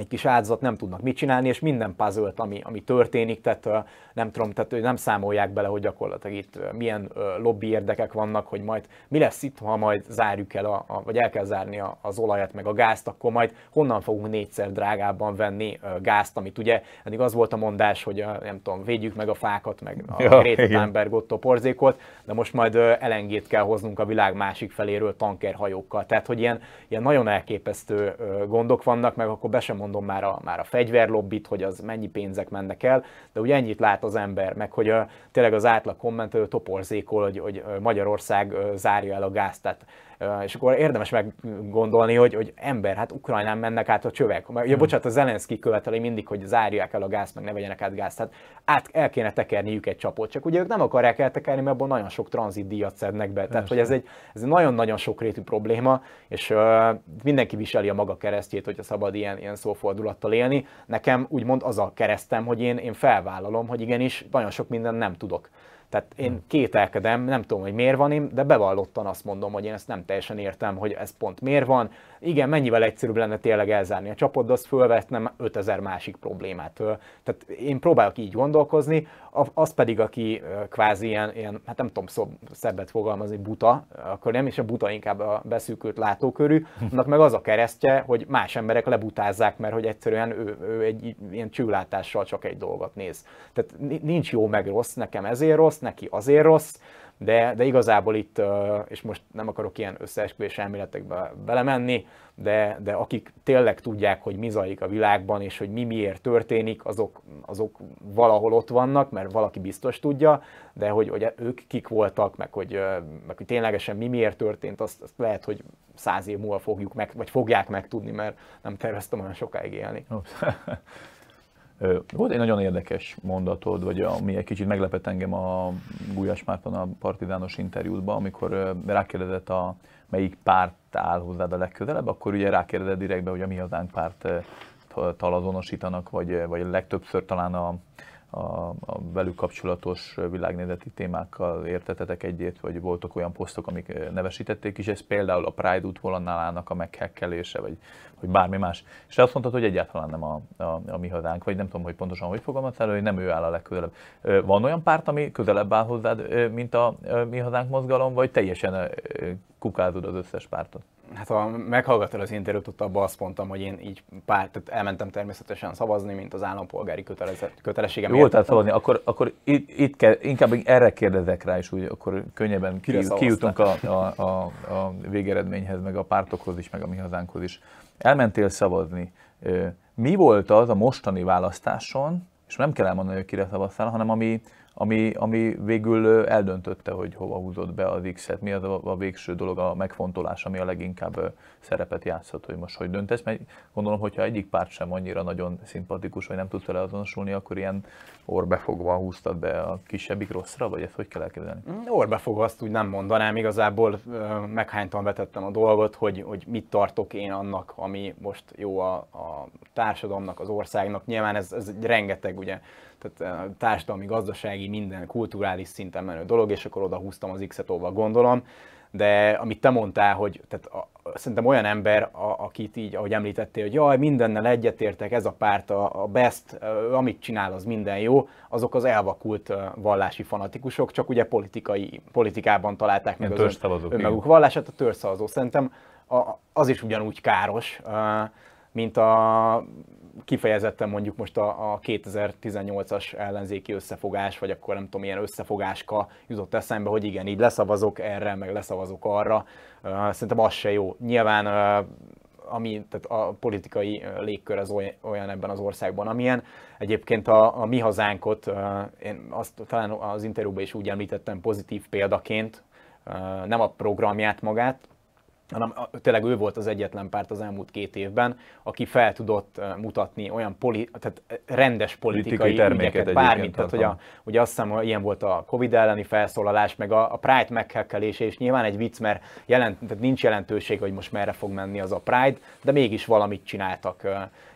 egy kis áldozat nem tudnak mit csinálni, és minden puzzle ami, ami történik, tehát nem tudom, tehát nem számolják bele, hogy gyakorlatilag itt milyen lobby érdekek vannak, hogy majd mi lesz itt, ha majd zárjuk el, a, a, vagy el kell zárni a, az olajat meg a gázt, akkor majd honnan fogunk négyszer drágábban venni gázt, amit ugye eddig az volt a mondás, hogy nem tudom, védjük meg a fákat, meg a ja, Greta Thunberg ott porzékot, de most majd elengét kell hoznunk a világ másik feléről tankerhajókkal. Tehát, hogy ilyen, ilyen nagyon elképesztő gondok vannak, meg akkor be sem mondom már a, már a fegyverlobbit, hogy az mennyi pénzek mennek el, de ugye ennyit lát az ember, meg hogy a, tényleg az átlag kommentelő toporzékol, hogy, hogy Magyarország zárja el a gázt. Tehát és akkor érdemes meggondolni, hogy, hogy ember, hát Ukrajnán mennek át a csövek. Ugye, hmm. bocsánat, a Zelenszky követeli mindig, hogy zárják el a gázt, meg ne vegyenek át gázt. Tehát át el kéne tekerniük egy csapot. Csak ugye ők nem akarják eltekerni, mert abból nagyon sok tranzit díjat szednek be. Tehát, hogy ez egy, ez egy nagyon-nagyon sokrétű probléma, és uh, mindenki viseli a maga keresztjét, hogyha szabad ilyen, ilyen szófordulattal élni. Nekem úgymond az a keresztem, hogy én, én felvállalom, hogy igenis nagyon sok minden nem tudok. Tehát én hmm. kételkedem, nem tudom, hogy miért van, de bevallottan azt mondom, hogy én ezt nem teljesen értem, hogy ez pont miért van. Igen, mennyivel egyszerűbb lenne tényleg elzárni a csapot, de azt fölvetnem 5000 másik problémát. Tehát én próbálok így gondolkozni, az pedig, aki kvázi ilyen, ilyen hát nem tudom szó, szebbet fogalmazni, buta, akkor nem is a buta, inkább a beszűkült látókörű, *laughs* annak meg az a keresztje, hogy más emberek lebutázzák, mert hogy egyszerűen ő, ő egy ilyen csőlátással csak egy dolgot néz. Tehát nincs jó meg rossz, nekem ezért rossz, neki azért rossz, de, de igazából itt, és most nem akarok ilyen összeesküvés elméletekbe belemenni, de, de akik tényleg tudják, hogy mi zajlik a világban, és hogy mi miért történik, azok, azok valahol ott vannak, mert valaki biztos tudja, de hogy, hogy ők kik voltak, meg hogy, meg hogy ténylegesen mi miért történt, azt, azt lehet, hogy száz év múlva fogjuk meg, vagy fogják megtudni, mert nem terveztem olyan sokáig élni. *laughs* Volt egy nagyon érdekes mondatod, vagy ami egy kicsit meglepett engem a Gulyás Márton a partizános interjútban, amikor rákérdezett a melyik párt áll hozzád a legközelebb, akkor ugye rákérdezett direktbe, hogy a mi hazánk párt talazonosítanak, vagy, vagy legtöbbször talán a, a, a velük kapcsolatos világnézeti témákkal értetetek egyet, vagy voltak olyan posztok, amik nevesítették is, ez például a Pride útvonalának a meghekkelése, vagy, vagy bármi más. És azt mondtad, hogy egyáltalán nem a, a, a mi hazánk, vagy nem tudom, hogy pontosan hogy fogalmaztál, hogy nem ő áll a legközelebb. Van olyan párt, ami közelebb áll hozzád, mint a mi hazánk mozgalom, vagy teljesen kukázod az összes pártot? Hát ha meghallgatod az interjút, abban azt mondtam, hogy én így pár, tehát elmentem természetesen szavazni, mint az állampolgári kötelességem. Jó, tehát szavazni, akkor, akkor itt, itt kell, inkább erre kérdezek rá, és úgy akkor könnyebben ki, kijutunk a, a, a, a végeredményhez, meg a pártokhoz is, meg a mi hazánkhoz is. Elmentél szavazni. Mi volt az a mostani választáson, és nem kell elmondani, hogy kire szavaztál, hanem ami, ami, ami végül eldöntötte, hogy hova húzott be az X-et, mi az a, a végső dolog, a megfontolás, ami a leginkább szerepet játszott, hogy most hogy döntesz, mert gondolom, hogyha egyik párt sem annyira nagyon szimpatikus, vagy nem tudsz vele azonosulni, akkor ilyen orbefogva húztad be a kisebbik rosszra, vagy ezt hogy kell elképzelni? Mm, orbefogva azt úgy nem mondanám, igazából meghánytan vetettem a dolgot, hogy, hogy mit tartok én annak, ami most jó a, a társadalomnak, az országnak. Nyilván ez, ez rengeteg ugye tehát társadalmi, gazdasági, minden kulturális szinten menő dolog, és akkor oda húztam az X-et, gondolom. De amit te mondtál, hogy tehát a, szerintem olyan ember, a, akit így, ahogy említettél, hogy jaj, mindennel egyetértek, ez a párt a, a best, amit csinál, az minden jó, azok az elvakult vallási fanatikusok, csak ugye politikai, politikában találták meg az ön, önmaguk vallását, a törszavazó. Szerintem a, az is ugyanúgy káros, mint a kifejezetten mondjuk most a, a 2018-as ellenzéki összefogás, vagy akkor nem tudom, milyen összefogáska jutott eszembe, hogy igen, így leszavazok erre, meg leszavazok arra. Szerintem az se jó. Nyilván ami, tehát a politikai légkör az olyan ebben az országban, amilyen. Egyébként a, a mi hazánkot, én azt talán az interjúban is úgy említettem pozitív példaként, nem a programját magát, hanem tényleg ő volt az egyetlen párt az elmúlt két évben, aki fel tudott mutatni olyan poli, tehát rendes politikai, politikai ügyeket, bármit. Tehát, hogy a, ugye azt hiszem, hogy ilyen volt a Covid elleni felszólalás, meg a, a Pride meghekkelése, és nyilván egy vicc, mert jelent, tehát nincs jelentőség, hogy most merre fog menni az a Pride, de mégis valamit csináltak.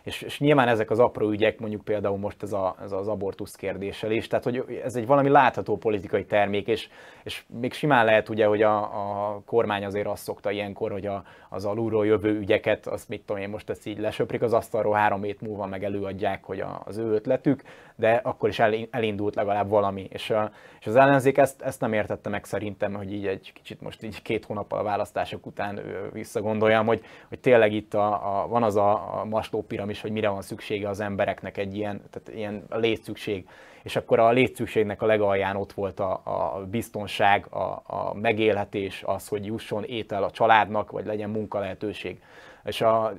És, és nyilván ezek az apró ügyek, mondjuk például most ez, a, ez az abortusz kérdéssel is, tehát hogy ez egy valami látható politikai termék, és, és még simán lehet ugye, hogy a, a kormány azért azt szokta ilyenkor, hogy a, az alulról jövő ügyeket, azt mit tudom én, most ezt így lesöprik az asztalról, három hét múlva meg előadják, hogy a, az ő ötletük, de akkor is elindult legalább valami. És, a, és az ellenzék ezt, ezt nem értette meg szerintem, hogy így egy kicsit most így két hónappal a választások után visszagondoljam, hogy, hogy tényleg itt a, a, van az a, a masló piramis, hogy mire van szüksége az embereknek egy ilyen, tehát ilyen létszükség és akkor a létszükségnek a legalján ott volt a, a biztonság, a, a megélhetés, az, hogy jusson étel a családnak, vagy legyen munkalehetőség. És a,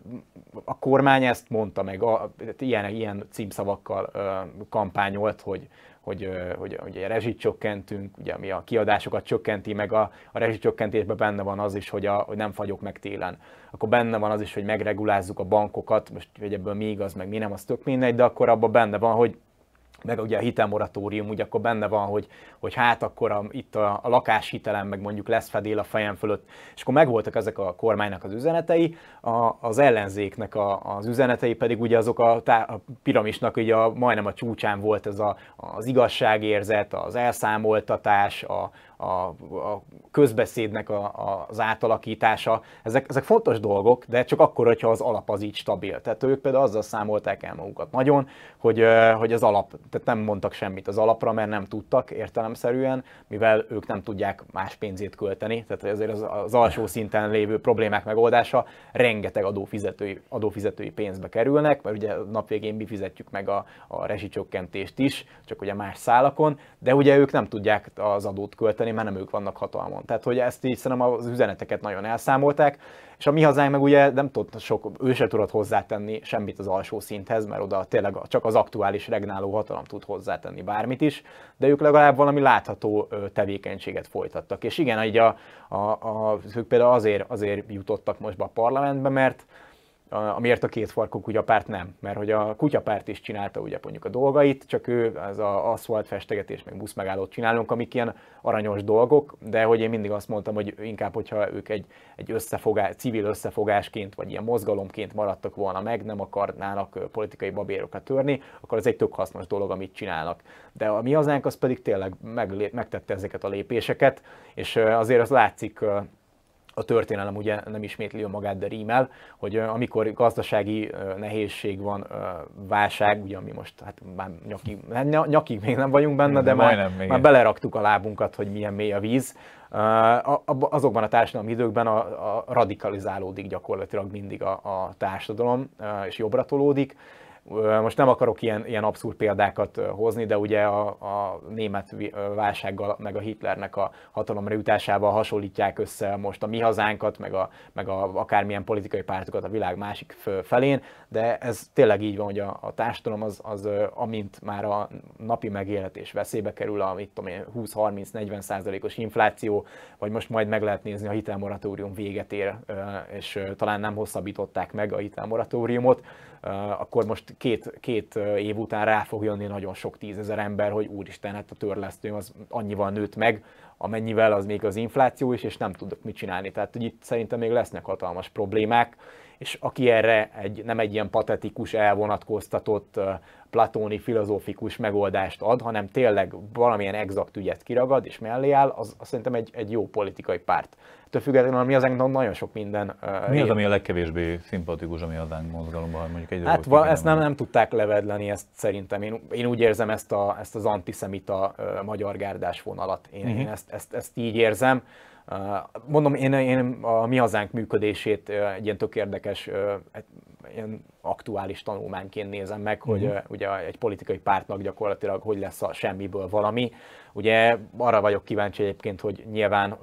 a kormány ezt mondta meg, a, ilyen, ilyen címszavakkal ö, kampányolt, hogy, hogy, hogy, hogy a rezsit csökkentünk, ugye ami a kiadásokat csökkenti, meg a, a rezsicsökkentésben benne van az is, hogy, a, hogy nem fagyok meg télen. Akkor benne van az is, hogy megregulázzuk a bankokat, most hogy ebből mi igaz, meg mi nem, az tök mindegy, de akkor abban benne van, hogy meg ugye a hitelmoratórium, ugye akkor benne van, hogy, hogy hát akkor a, itt a, a lakáshitelem, meg mondjuk lesz fedél a fejem fölött, és akkor megvoltak ezek a kormánynak az üzenetei, a, az ellenzéknek a, az üzenetei pedig ugye azok a, tá, a piramisnak ugye a, majdnem a csúcsán volt ez a, az igazságérzet, az elszámoltatás, a, a, a közbeszédnek a, a, az átalakítása. Ezek, ezek fontos dolgok, de csak akkor, hogyha az alap az így stabil. Tehát ők például azzal számolták el magukat nagyon, hogy, hogy az alap, tehát nem mondtak semmit az alapra, mert nem tudtak értelemszerűen, mivel ők nem tudják más pénzét költeni. Tehát azért az, az alsó szinten lévő problémák megoldása rengeteg adófizetői, adófizetői pénzbe kerülnek, mert ugye nap végén mi fizetjük meg a, a rezsicsökkentést is, csak ugye más szálakon, de ugye ők nem tudják az adót költeni, megérteni, mert nem ők vannak hatalmon. Tehát, hogy ezt így szerintem az üzeneteket nagyon elszámolták, és a mi hazánk meg ugye nem tud sok, ő se tudott hozzátenni semmit az alsó szinthez, mert oda tényleg csak az aktuális regnáló hatalom tud hozzátenni bármit is, de ők legalább valami látható tevékenységet folytattak. És igen, így a, a, a, ők például azért, azért jutottak most be a parlamentbe, mert amiért a két farkú kutyapárt nem. Mert hogy a kutyapárt is csinálta ugye mondjuk a dolgait, csak ő ez a aszfalt festegetés, meg buszmegállót csinálunk, amik ilyen aranyos dolgok, de hogy én mindig azt mondtam, hogy inkább, hogyha ők egy, egy összefogás, civil összefogásként, vagy ilyen mozgalomként maradtak volna meg, nem akarnának politikai babérokat törni, akkor ez egy tök hasznos dolog, amit csinálnak. De a mi hazánk az pedig tényleg meg, megtette ezeket a lépéseket, és azért az látszik a történelem ugye nem ismétli magát, de rímel, hogy amikor gazdasági nehézség van, válság, ugye ami most hát már nyakig, hát nyakig még nem vagyunk benne, de már, már beleraktuk a lábunkat, hogy milyen mély a víz, azokban a társadalmi időkben a, a radikalizálódik gyakorlatilag mindig a, a társadalom, és jobbra tolódik, most nem akarok ilyen, ilyen abszurd példákat hozni, de ugye a, a német válsággal, meg a Hitlernek a hatalomra jutásával hasonlítják össze most a mi hazánkat, meg, a, meg a, akármilyen politikai pártokat a világ másik felén, de ez tényleg így van, hogy a, a társadalom az, az, amint már a napi megélhetés veszélybe kerül, a 20-30-40 százalékos infláció, vagy most majd meg lehet nézni, a hitelmoratórium véget ér, és talán nem hosszabbították meg a hitelmoratóriumot, akkor most két, két év után rá fog jönni nagyon sok tízezer ember, hogy úristen, hát a törlesztő az annyival nőtt meg, amennyivel az még az infláció is, és nem tudok mit csinálni. Tehát hogy itt szerintem még lesznek hatalmas problémák, és aki erre egy, nem egy ilyen patetikus, elvonatkoztatott, platóni, filozófikus megoldást ad, hanem tényleg valamilyen exakt ügyet kiragad és mellé áll, az, az szerintem egy, egy jó politikai párt. Ettől függetlenül mi az nagyon sok minden. Uh, mi az, ami a legkevésbé szimpatikus, ami az mozgalomban? Mondjuk egy hát va, ezt nem, nem tudták levedleni, ezt szerintem. Én, én úgy érzem ezt, a, ezt az antiszemita uh, magyar gárdás vonalat. Én, uh-huh. én ezt, ezt, ezt így érzem. Mondom, én, én a mi hazánk működését egy ilyen tök érdekes, ilyen aktuális tanulmányként nézem meg, hogy uh-huh. ugye egy politikai pártnak gyakorlatilag hogy lesz a semmiből valami. Ugye arra vagyok kíváncsi egyébként, hogy nyilván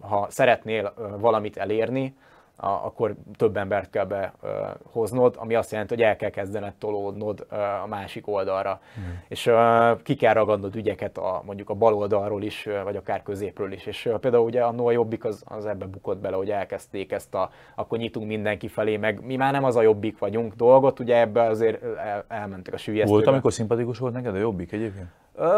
ha szeretnél valamit elérni, akkor több embert kell behoznod, ami azt jelenti, hogy el kell kezdened tolódnod a másik oldalra. Mm. És ki kell ragadnod ügyeket a, mondjuk a bal oldalról is, vagy akár középről is. És például ugye a Noah Jobbik az, az ebbe bukott bele, hogy elkezdték ezt a, akkor nyitunk mindenki felé, meg mi már nem az a Jobbik vagyunk dolgot, ugye ebbe azért el, elmentek a sülyeztőbe. Volt, amikor szimpatikus volt neked a Jobbik egyébként?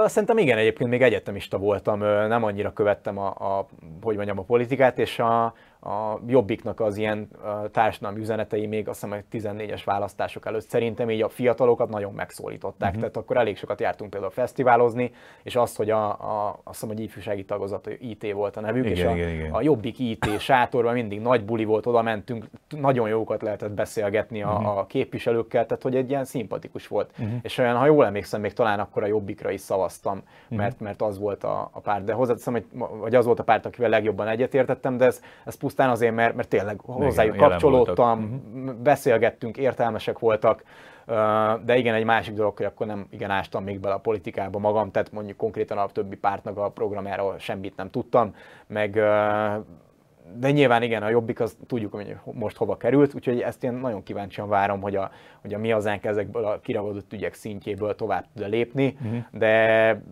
Szerintem igen, egyébként még egyetemista voltam, nem annyira követtem a, a hogy mondjam, a politikát, és a, a Jobbiknak az ilyen társadalmi üzenetei még azt hiszem, hogy 14-es választások előtt szerintem így a fiatalokat nagyon megszólították. Uh-huh. Tehát akkor elég sokat jártunk például fesztiválozni, és azt, hogy a, a, azt hiszem, hogy ifjúsági tagozat IT volt a nevük, igen, és a, igen, igen. a Jobbik IT sátorban mindig nagy buli volt, oda mentünk, nagyon jókat lehetett beszélgetni a, uh-huh. a képviselőkkel, tehát hogy egy ilyen szimpatikus volt. Uh-huh. És olyan, ha jól emlékszem, még talán akkor a Jobbikra is szavaztam, mert, uh-huh. mert az volt a, a párt. De hozzáteszem, hogy vagy az volt a párt, akivel legjobban egyetértettem, de ez, ez pusztán azért, mert, mert tényleg hozzájuk igen, kapcsolódtam, uh-huh. beszélgettünk, értelmesek voltak, de igen, egy másik dolog, hogy akkor nem igen ástam még bele a politikába magam, tehát mondjuk konkrétan a többi pártnak a programjáról semmit nem tudtam, meg de nyilván igen, a jobbik az tudjuk, hogy most hova került, úgyhogy ezt én nagyon kíváncsian várom, hogy a, hogy a mi hazánk ezekből a kiragadott ügyek szintjéből tovább tud lépni, uh-huh. de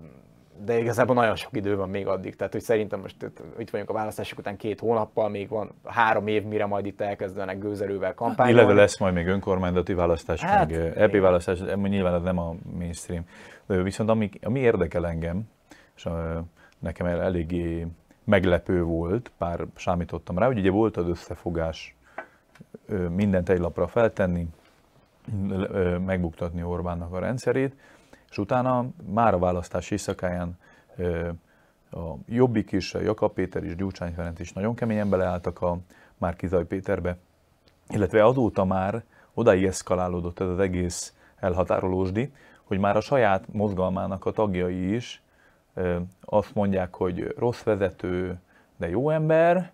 de igazából nagyon sok idő van még addig. Tehát, hogy szerintem most itt vagyunk a választások után két hónappal, még van három év, mire majd itt elkezdenek gőzerővel kampányolni. Illetve lesz majd még önkormányzati választás, hát, meg EP választás, nyilván ez nem a mainstream. Viszont ami, ami érdekel engem, és nekem eléggé meglepő volt, bár számítottam rá, hogy ugye volt az összefogás mindent egy lapra feltenni, megbuktatni Orbánnak a rendszerét, és utána már a választás éjszakáján a Jobbik is, a Jakab Péter is, Gyurcsány Ferenc is nagyon keményen beleálltak a Márkizaj Péterbe, illetve azóta már odaig eszkalálódott ez az egész elhatárolósdi, hogy már a saját mozgalmának a tagjai is azt mondják, hogy rossz vezető, de jó ember,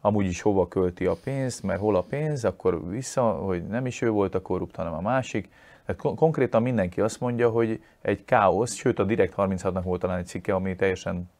amúgy is hova költi a pénzt, mert hol a pénz, akkor vissza, hogy nem is ő volt a korrupt, hanem a másik. Tehát konkrétan mindenki azt mondja, hogy egy káosz, sőt a Direkt 36-nak volt talán egy cikke, ami teljesen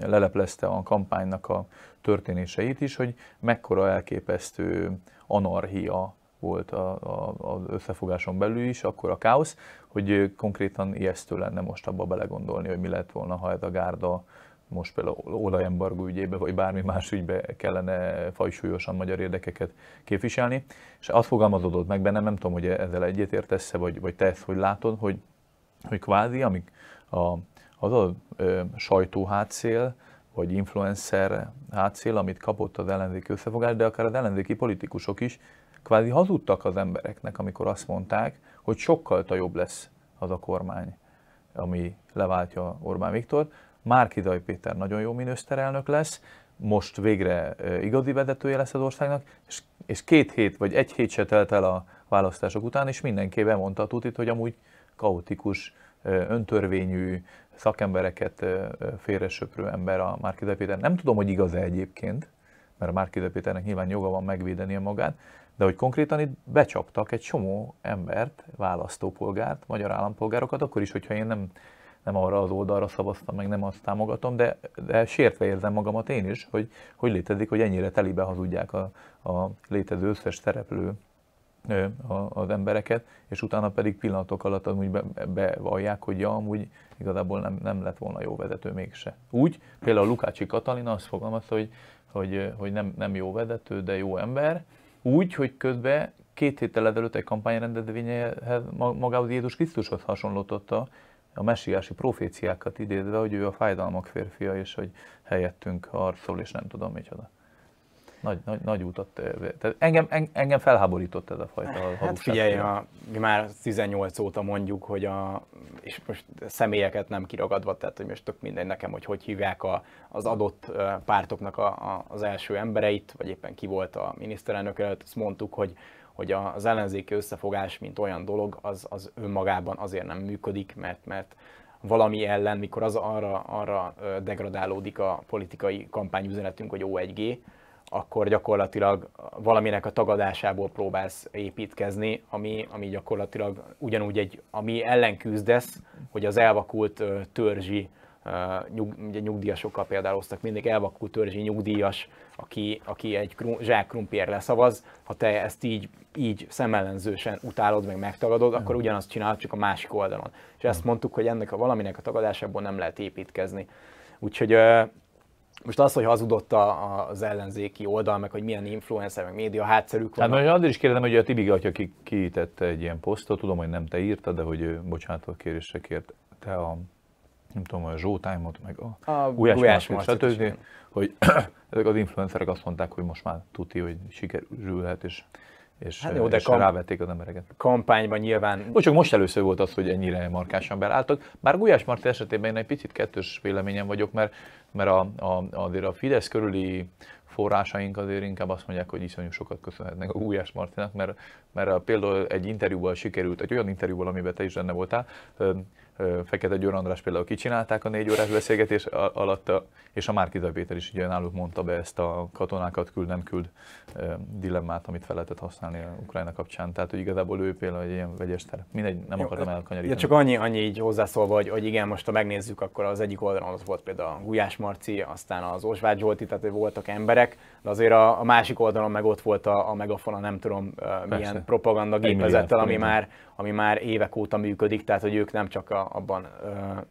leleplezte a kampánynak a történéseit is, hogy mekkora elképesztő anarchia volt az összefogáson belül is, akkor a káosz, hogy konkrétan ijesztő lenne most abba belegondolni, hogy mi lett volna, ha ez a gárda most például olajembargó ügyébe, vagy bármi más ügybe kellene fajsúlyosan magyar érdekeket képviselni. És azt fogalmazódott meg bennem, nem tudom, hogy ezzel egyetértesz-e, vagy, vagy te ezt hogy látod, hogy, hogy kvázi, amik a, az a ö, sajtó hátszél, vagy influencer hátszél, amit kapott az ellenzéki összefogás, de akár az ellenzéki politikusok is kvázi hazudtak az embereknek, amikor azt mondták, hogy sokkal jobb lesz az a kormány, ami leváltja Orbán Viktor. Márkidaj Péter nagyon jó miniszterelnök lesz, most végre igazi vezetője lesz az országnak, és, és két hét vagy egy hét se telt el a választások után, és mindenki bemondta a tutit, hogy amúgy kaotikus, öntörvényű, szakembereket félresöprő ember a Márkidaj Péter. Nem tudom, hogy igaz-e egyébként, mert a Márkidaj Péternek nyilván joga van megvédeni magát, de hogy konkrétan itt becsaptak egy csomó embert, választópolgárt, magyar állampolgárokat, akkor is, hogyha én nem, nem arra az oldalra szavaztam, meg nem azt támogatom, de, de sértve érzem magamat én is, hogy hogy létezik, hogy ennyire telibe hazudják a, a létező összes szereplő az embereket, és utána pedig pillanatok alatt amúgy be, bevallják, hogy ja, amúgy igazából nem, nem lett volna jó vezető mégse. Úgy, például Lukácsi Katalina azt fogalmazta, hogy, hogy, hogy nem, nem jó vezető, de jó ember, úgy, hogy közben két héttel ezelőtt egy kampányrendezvényehez magához Jézus Krisztushoz hasonlította a messiási proféciákat idézve, hogy ő a fájdalmak férfia, és hogy helyettünk harcol, és nem tudom micsoda. Nagy, nagy, nagy útat. Tehát engem, engem felháborított ez a fajta hát hazugság. Figyelj, a, mi már 18 óta mondjuk, hogy a, és most személyeket nem kiragadva, tehát hogy most tök mindegy nekem, hogy hogy hívják a, az adott pártoknak a, a, az első embereit, vagy éppen ki volt a miniszterelnök előtt, azt mondtuk, hogy hogy az ellenzéki összefogás, mint olyan dolog, az, az önmagában azért nem működik, mert, mert valami ellen, mikor az arra, arra degradálódik a politikai kampányüzenetünk, hogy O1G, akkor gyakorlatilag valaminek a tagadásából próbálsz építkezni, ami, ami gyakorlatilag ugyanúgy egy, ami ellen küzdesz, hogy az elvakult törzsi nyug, ugye nyugdíjasokkal például hoztak mindig, elvakult törzsi nyugdíjas, aki, aki egy krum, zsák krumpier leszavaz, ha te ezt így, így szemellenzősen utálod, meg megtagadod, akkor ugyanazt csinálod, csak a másik oldalon. És ezt mondtuk, hogy ennek a valaminek a tagadásából nem lehet építkezni. Úgyhogy most az, hogy hazudott az ellenzéki oldal, meg hogy milyen influencer, meg média hátszerük van. Hát most azért is kérdezem, hogy a Tibi Gatya ki, kiítette egy ilyen posztot, tudom, hogy nem te írtad, de hogy bocsánatot kérésre kért te a nem tudom, a Zsótájmot, meg a, a Gulyás, Gulyás Marcit, stb., hogy *clears throat* ezek az influencerek azt mondták, hogy most már tuti, hogy sikerülhet, és és, hát jó, de és kamp- rávették az embereket. Kampányban nyilván... Úgy csak most először volt az, hogy ennyire markásan beálltak. Bár Gulyás Marti esetében én egy picit kettős véleményem vagyok, mert, mert a, a, azért a Fidesz körüli forrásaink azért inkább azt mondják, hogy iszonyú sokat köszönhetnek a Gulyás Martinak, mert, mert például egy interjúval sikerült, egy olyan interjúval, amiben te is benne voltál, Fekete Győr András például kicsinálták a négy órás beszélgetés alatt, és a Márkizaj Péter is ugye náluk mondta be ezt a katonákat küld, nem küld dilemmát, amit fel lehetett használni a Ukrajna kapcsán. Tehát, hogy igazából ő például egy ilyen vegyes terep. Mindegy, nem Jó, akartam elkanyarítani. Csak annyi, annyi így hozzászólva, hogy, hogy igen, most ha megnézzük, akkor az egyik oldalon az volt például a Gulyás Marci, aztán az Osvágy Zsolti, tehát voltak emberek, de azért a, a másik oldalon meg ott volt a, a megafon, a nem tudom uh, milyen propaganda gépezettel, ami már, ami már évek óta működik, tehát hogy ők nem csak a, abban,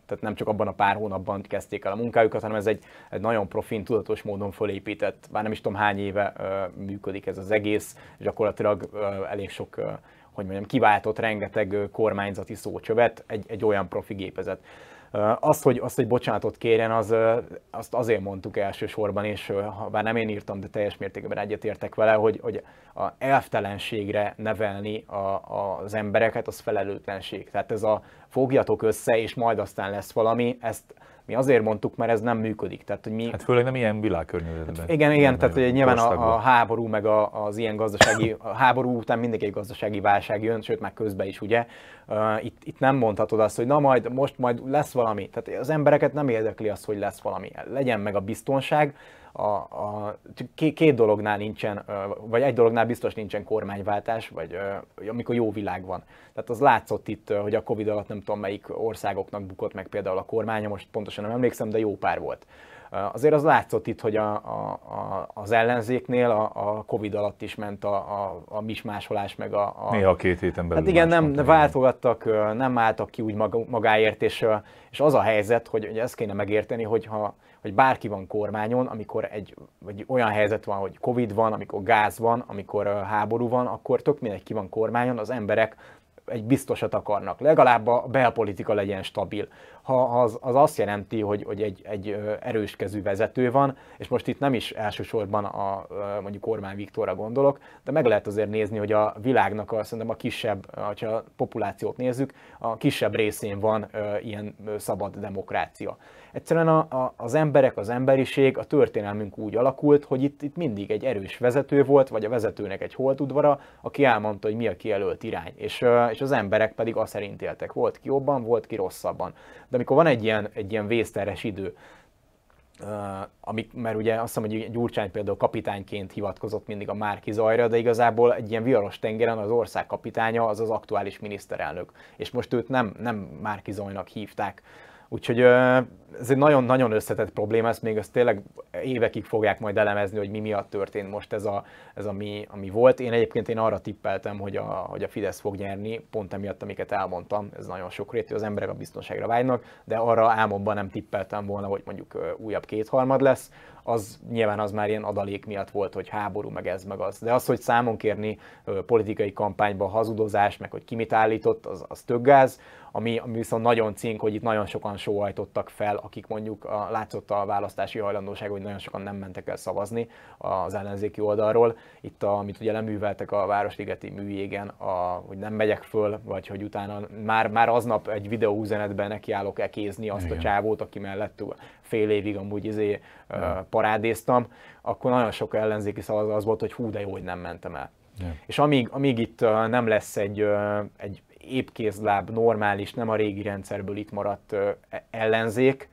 tehát nem csak abban a pár hónapban kezdték el a munkájukat, hanem ez egy, egy nagyon profin, tudatos módon fölépített, bár nem is tudom hány éve működik ez az egész, és gyakorlatilag elég sok hogy mondjam, kiváltott rengeteg kormányzati szócsövet egy, egy olyan profi gépezet. Azt, hogy, azt, hogy bocsánatot kérjen, az, azt azért mondtuk elsősorban, és bár nem én írtam, de teljes mértékben egyetértek vele, hogy, hogy a elvtelenségre nevelni a, az embereket, az felelőtlenség. Tehát ez a fogjatok össze, és majd aztán lesz valami, ezt mi azért mondtuk, mert ez nem működik. Tehát, hogy mi... Hát főleg nem ilyen világkörnyezetben. Hát igen, igen, tehát hogy nyilván a, a háború, meg a, az ilyen gazdasági, *laughs* a háború után mindig egy gazdasági válság jön, sőt már közben is ugye. Uh, itt, itt nem mondhatod azt, hogy na majd, most majd lesz valami. Tehát az embereket nem érdekli az, hogy lesz valami. Legyen meg a biztonság, a, a, két, dolognál nincsen, vagy egy dolognál biztos nincsen kormányváltás, vagy amikor jó világ van. Tehát az látszott itt, hogy a Covid alatt nem tudom melyik országoknak bukott meg például a kormánya, most pontosan nem emlékszem, de jó pár volt. Azért az látszott itt, hogy a, a, a, az ellenzéknél a, a Covid alatt is ment a, a, a mismásolás, meg a... a Néha két héten belül. Hát igen, nem váltogattak, nem álltak ki úgy magáért, és, és az a helyzet, hogy, hogy ezt kéne megérteni, hogy ha hogy bárki van kormányon, amikor egy vagy olyan helyzet van, hogy Covid van, amikor gáz van, amikor háború van, akkor tök mindegy ki van kormányon, az emberek egy biztosat akarnak. Legalább a belpolitika legyen stabil. Ha az, az azt jelenti, hogy, hogy egy, egy erős kezű vezető van, és most itt nem is elsősorban a mondjuk Orbán Viktorra gondolok, de meg lehet azért nézni, hogy a világnak a, szerintem a kisebb, ha a populációt nézzük, a kisebb részén van ilyen szabad demokrácia. Egyszerűen a, a, az emberek, az emberiség, a történelmünk úgy alakult, hogy itt, itt mindig egy erős vezető volt, vagy a vezetőnek egy holtudvara, aki elmondta, hogy mi a kijelölt irány. És, és az emberek pedig azt szerint éltek. Volt ki jobban, volt ki rosszabban. De amikor van egy ilyen, egy ilyen vészteres idő, Uh, amik, mert ugye azt hiszem, hogy Gyurcsány például kapitányként hivatkozott mindig a Márki Zajra, de igazából egy ilyen viharos tengeren az ország kapitánya az az aktuális miniszterelnök. És most őt nem, nem Márki Zajnak hívták, Úgyhogy ez egy nagyon-nagyon összetett probléma, ezt még ezt tényleg évekig fogják majd elemezni, hogy mi miatt történt most ez, a, ez ami, ami volt. Én egyébként én arra tippeltem, hogy a, hogy a Fidesz fog nyerni, pont emiatt, amiket elmondtam, ez nagyon sok rétű, az emberek a biztonságra vágynak, de arra álmomban nem tippeltem volna, hogy mondjuk újabb kétharmad lesz, az nyilván az már ilyen adalék miatt volt, hogy háború, meg ez, meg az. De az, hogy számon kérni politikai kampányban hazudozás, meg hogy ki mit állított, az, az töggáz ami, ami viszont nagyon cink, hogy itt nagyon sokan sóhajtottak fel, akik mondjuk a, látszott a választási hajlandóság, hogy nagyon sokan nem mentek el szavazni az ellenzéki oldalról. Itt, a, amit ugye leműveltek a Városligeti műjégen, a, hogy nem megyek föl, vagy hogy utána már, már aznap egy videóüzenetben nekiállok ekézni azt Igen. a csávót, aki mellett fél évig amúgy izé, uh, parádéztam, akkor nagyon sok ellenzéki szavazat az volt, hogy hú, de jó, hogy nem mentem el. Yeah. És amíg, amíg itt nem lesz egy, egy épkézláb, normális, nem a régi rendszerből itt maradt ellenzék,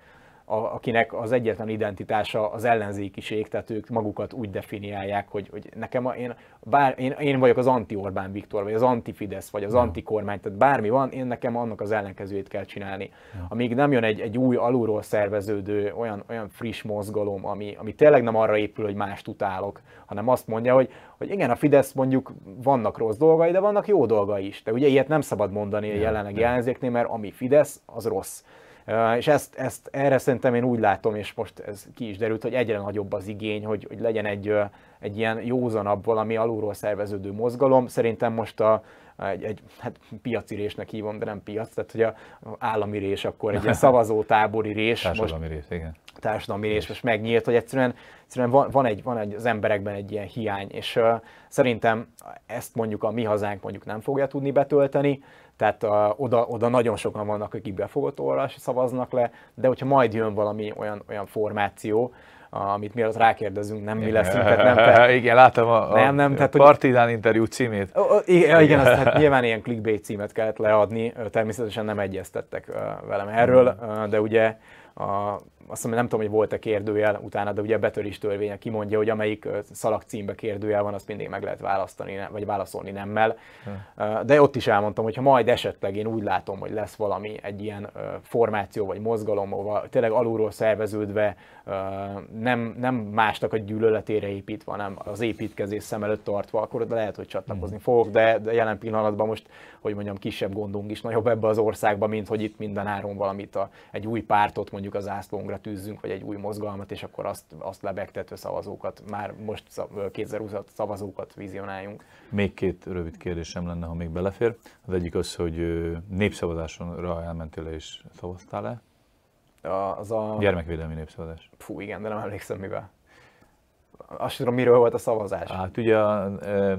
a, akinek az egyetlen identitása az ellenzékiség, tehát ők magukat úgy definiálják, hogy, hogy nekem a, én, bár, én, én vagyok az anti-Orbán Viktor, vagy az anti-Fidesz, vagy az anti-kormány, tehát bármi van, én nekem annak az ellenkezőjét kell csinálni. Amíg nem jön egy, egy új alulról szerveződő, olyan, olyan friss mozgalom, ami, ami tényleg nem arra épül, hogy mást utálok, hanem azt mondja, hogy, hogy igen, a Fidesz mondjuk vannak rossz dolgai, de vannak jó dolgai is. De ugye ilyet nem szabad mondani a jelenlegi ellenzéknél, mert ami Fidesz, az rossz. És ezt, ezt erre szerintem én úgy látom, és most ez ki is derült, hogy egyre nagyobb az igény, hogy, hogy legyen egy, egy ilyen józanabb, valami alulról szerveződő mozgalom. Szerintem most a, egy, egy hát piaci résnek hívom, de nem piac, tehát hogy a állami rés akkor egy *laughs* ilyen szavazótábori rés. Társadalmi most, rés, igen. Társadalmi rés most megnyílt, hogy egyszerűen, egyszerűen van, van, egy, van egy, az emberekben egy ilyen hiány, és uh, szerintem ezt mondjuk a mi hazánk mondjuk nem fogja tudni betölteni, tehát uh, oda, oda nagyon sokan vannak, akik olvas szavaznak le, de hogyha majd jön valami olyan, olyan formáció, amit mielőtt rákérdezünk, nem mi lesz, tehát nem. Te... *laughs* Igen, láttam a, nem, nem, tehát, a Partizán interjú címét. Igen, igen azt, hát *laughs* nyilván ilyen clickbait címet kellett leadni, természetesen nem egyeztettek velem erről, de ugye a, azt mondom, nem tudom, hogy volt-e kérdőjel utána, de ugye a betörés törvénye kimondja, hogy amelyik szalag címbe kérdőjel van, azt mindig meg lehet választani, vagy válaszolni nemmel. Hmm. De ott is elmondtam, hogy ha majd esetleg én úgy látom, hogy lesz valami egy ilyen formáció vagy mozgalom, ahol tényleg alulról szerveződve nem, nem másnak a gyűlöletére építve, hanem az építkezés szem előtt tartva, akkor lehet, hogy csatlakozni hmm. fogok, de, de jelen pillanatban most, hogy mondjam, kisebb gondunk is nagyobb ebbe az országba, mint hogy itt minden áron valamit, a, egy új pártot mondjuk az ászlónkra tűzzünk, vagy egy új mozgalmat, és akkor azt, azt lebegtető szavazókat, már most 2020 szavazókat vizionáljunk. Még két rövid kérdésem lenne, ha még belefér. Az egyik az, hogy népszavazásra elmentél és szavaztál-e? Az a... Gyermekvédelmi népszavazás. Fú, igen, de nem emlékszem mivel azt tudom, miről volt a szavazás. Hát ugye a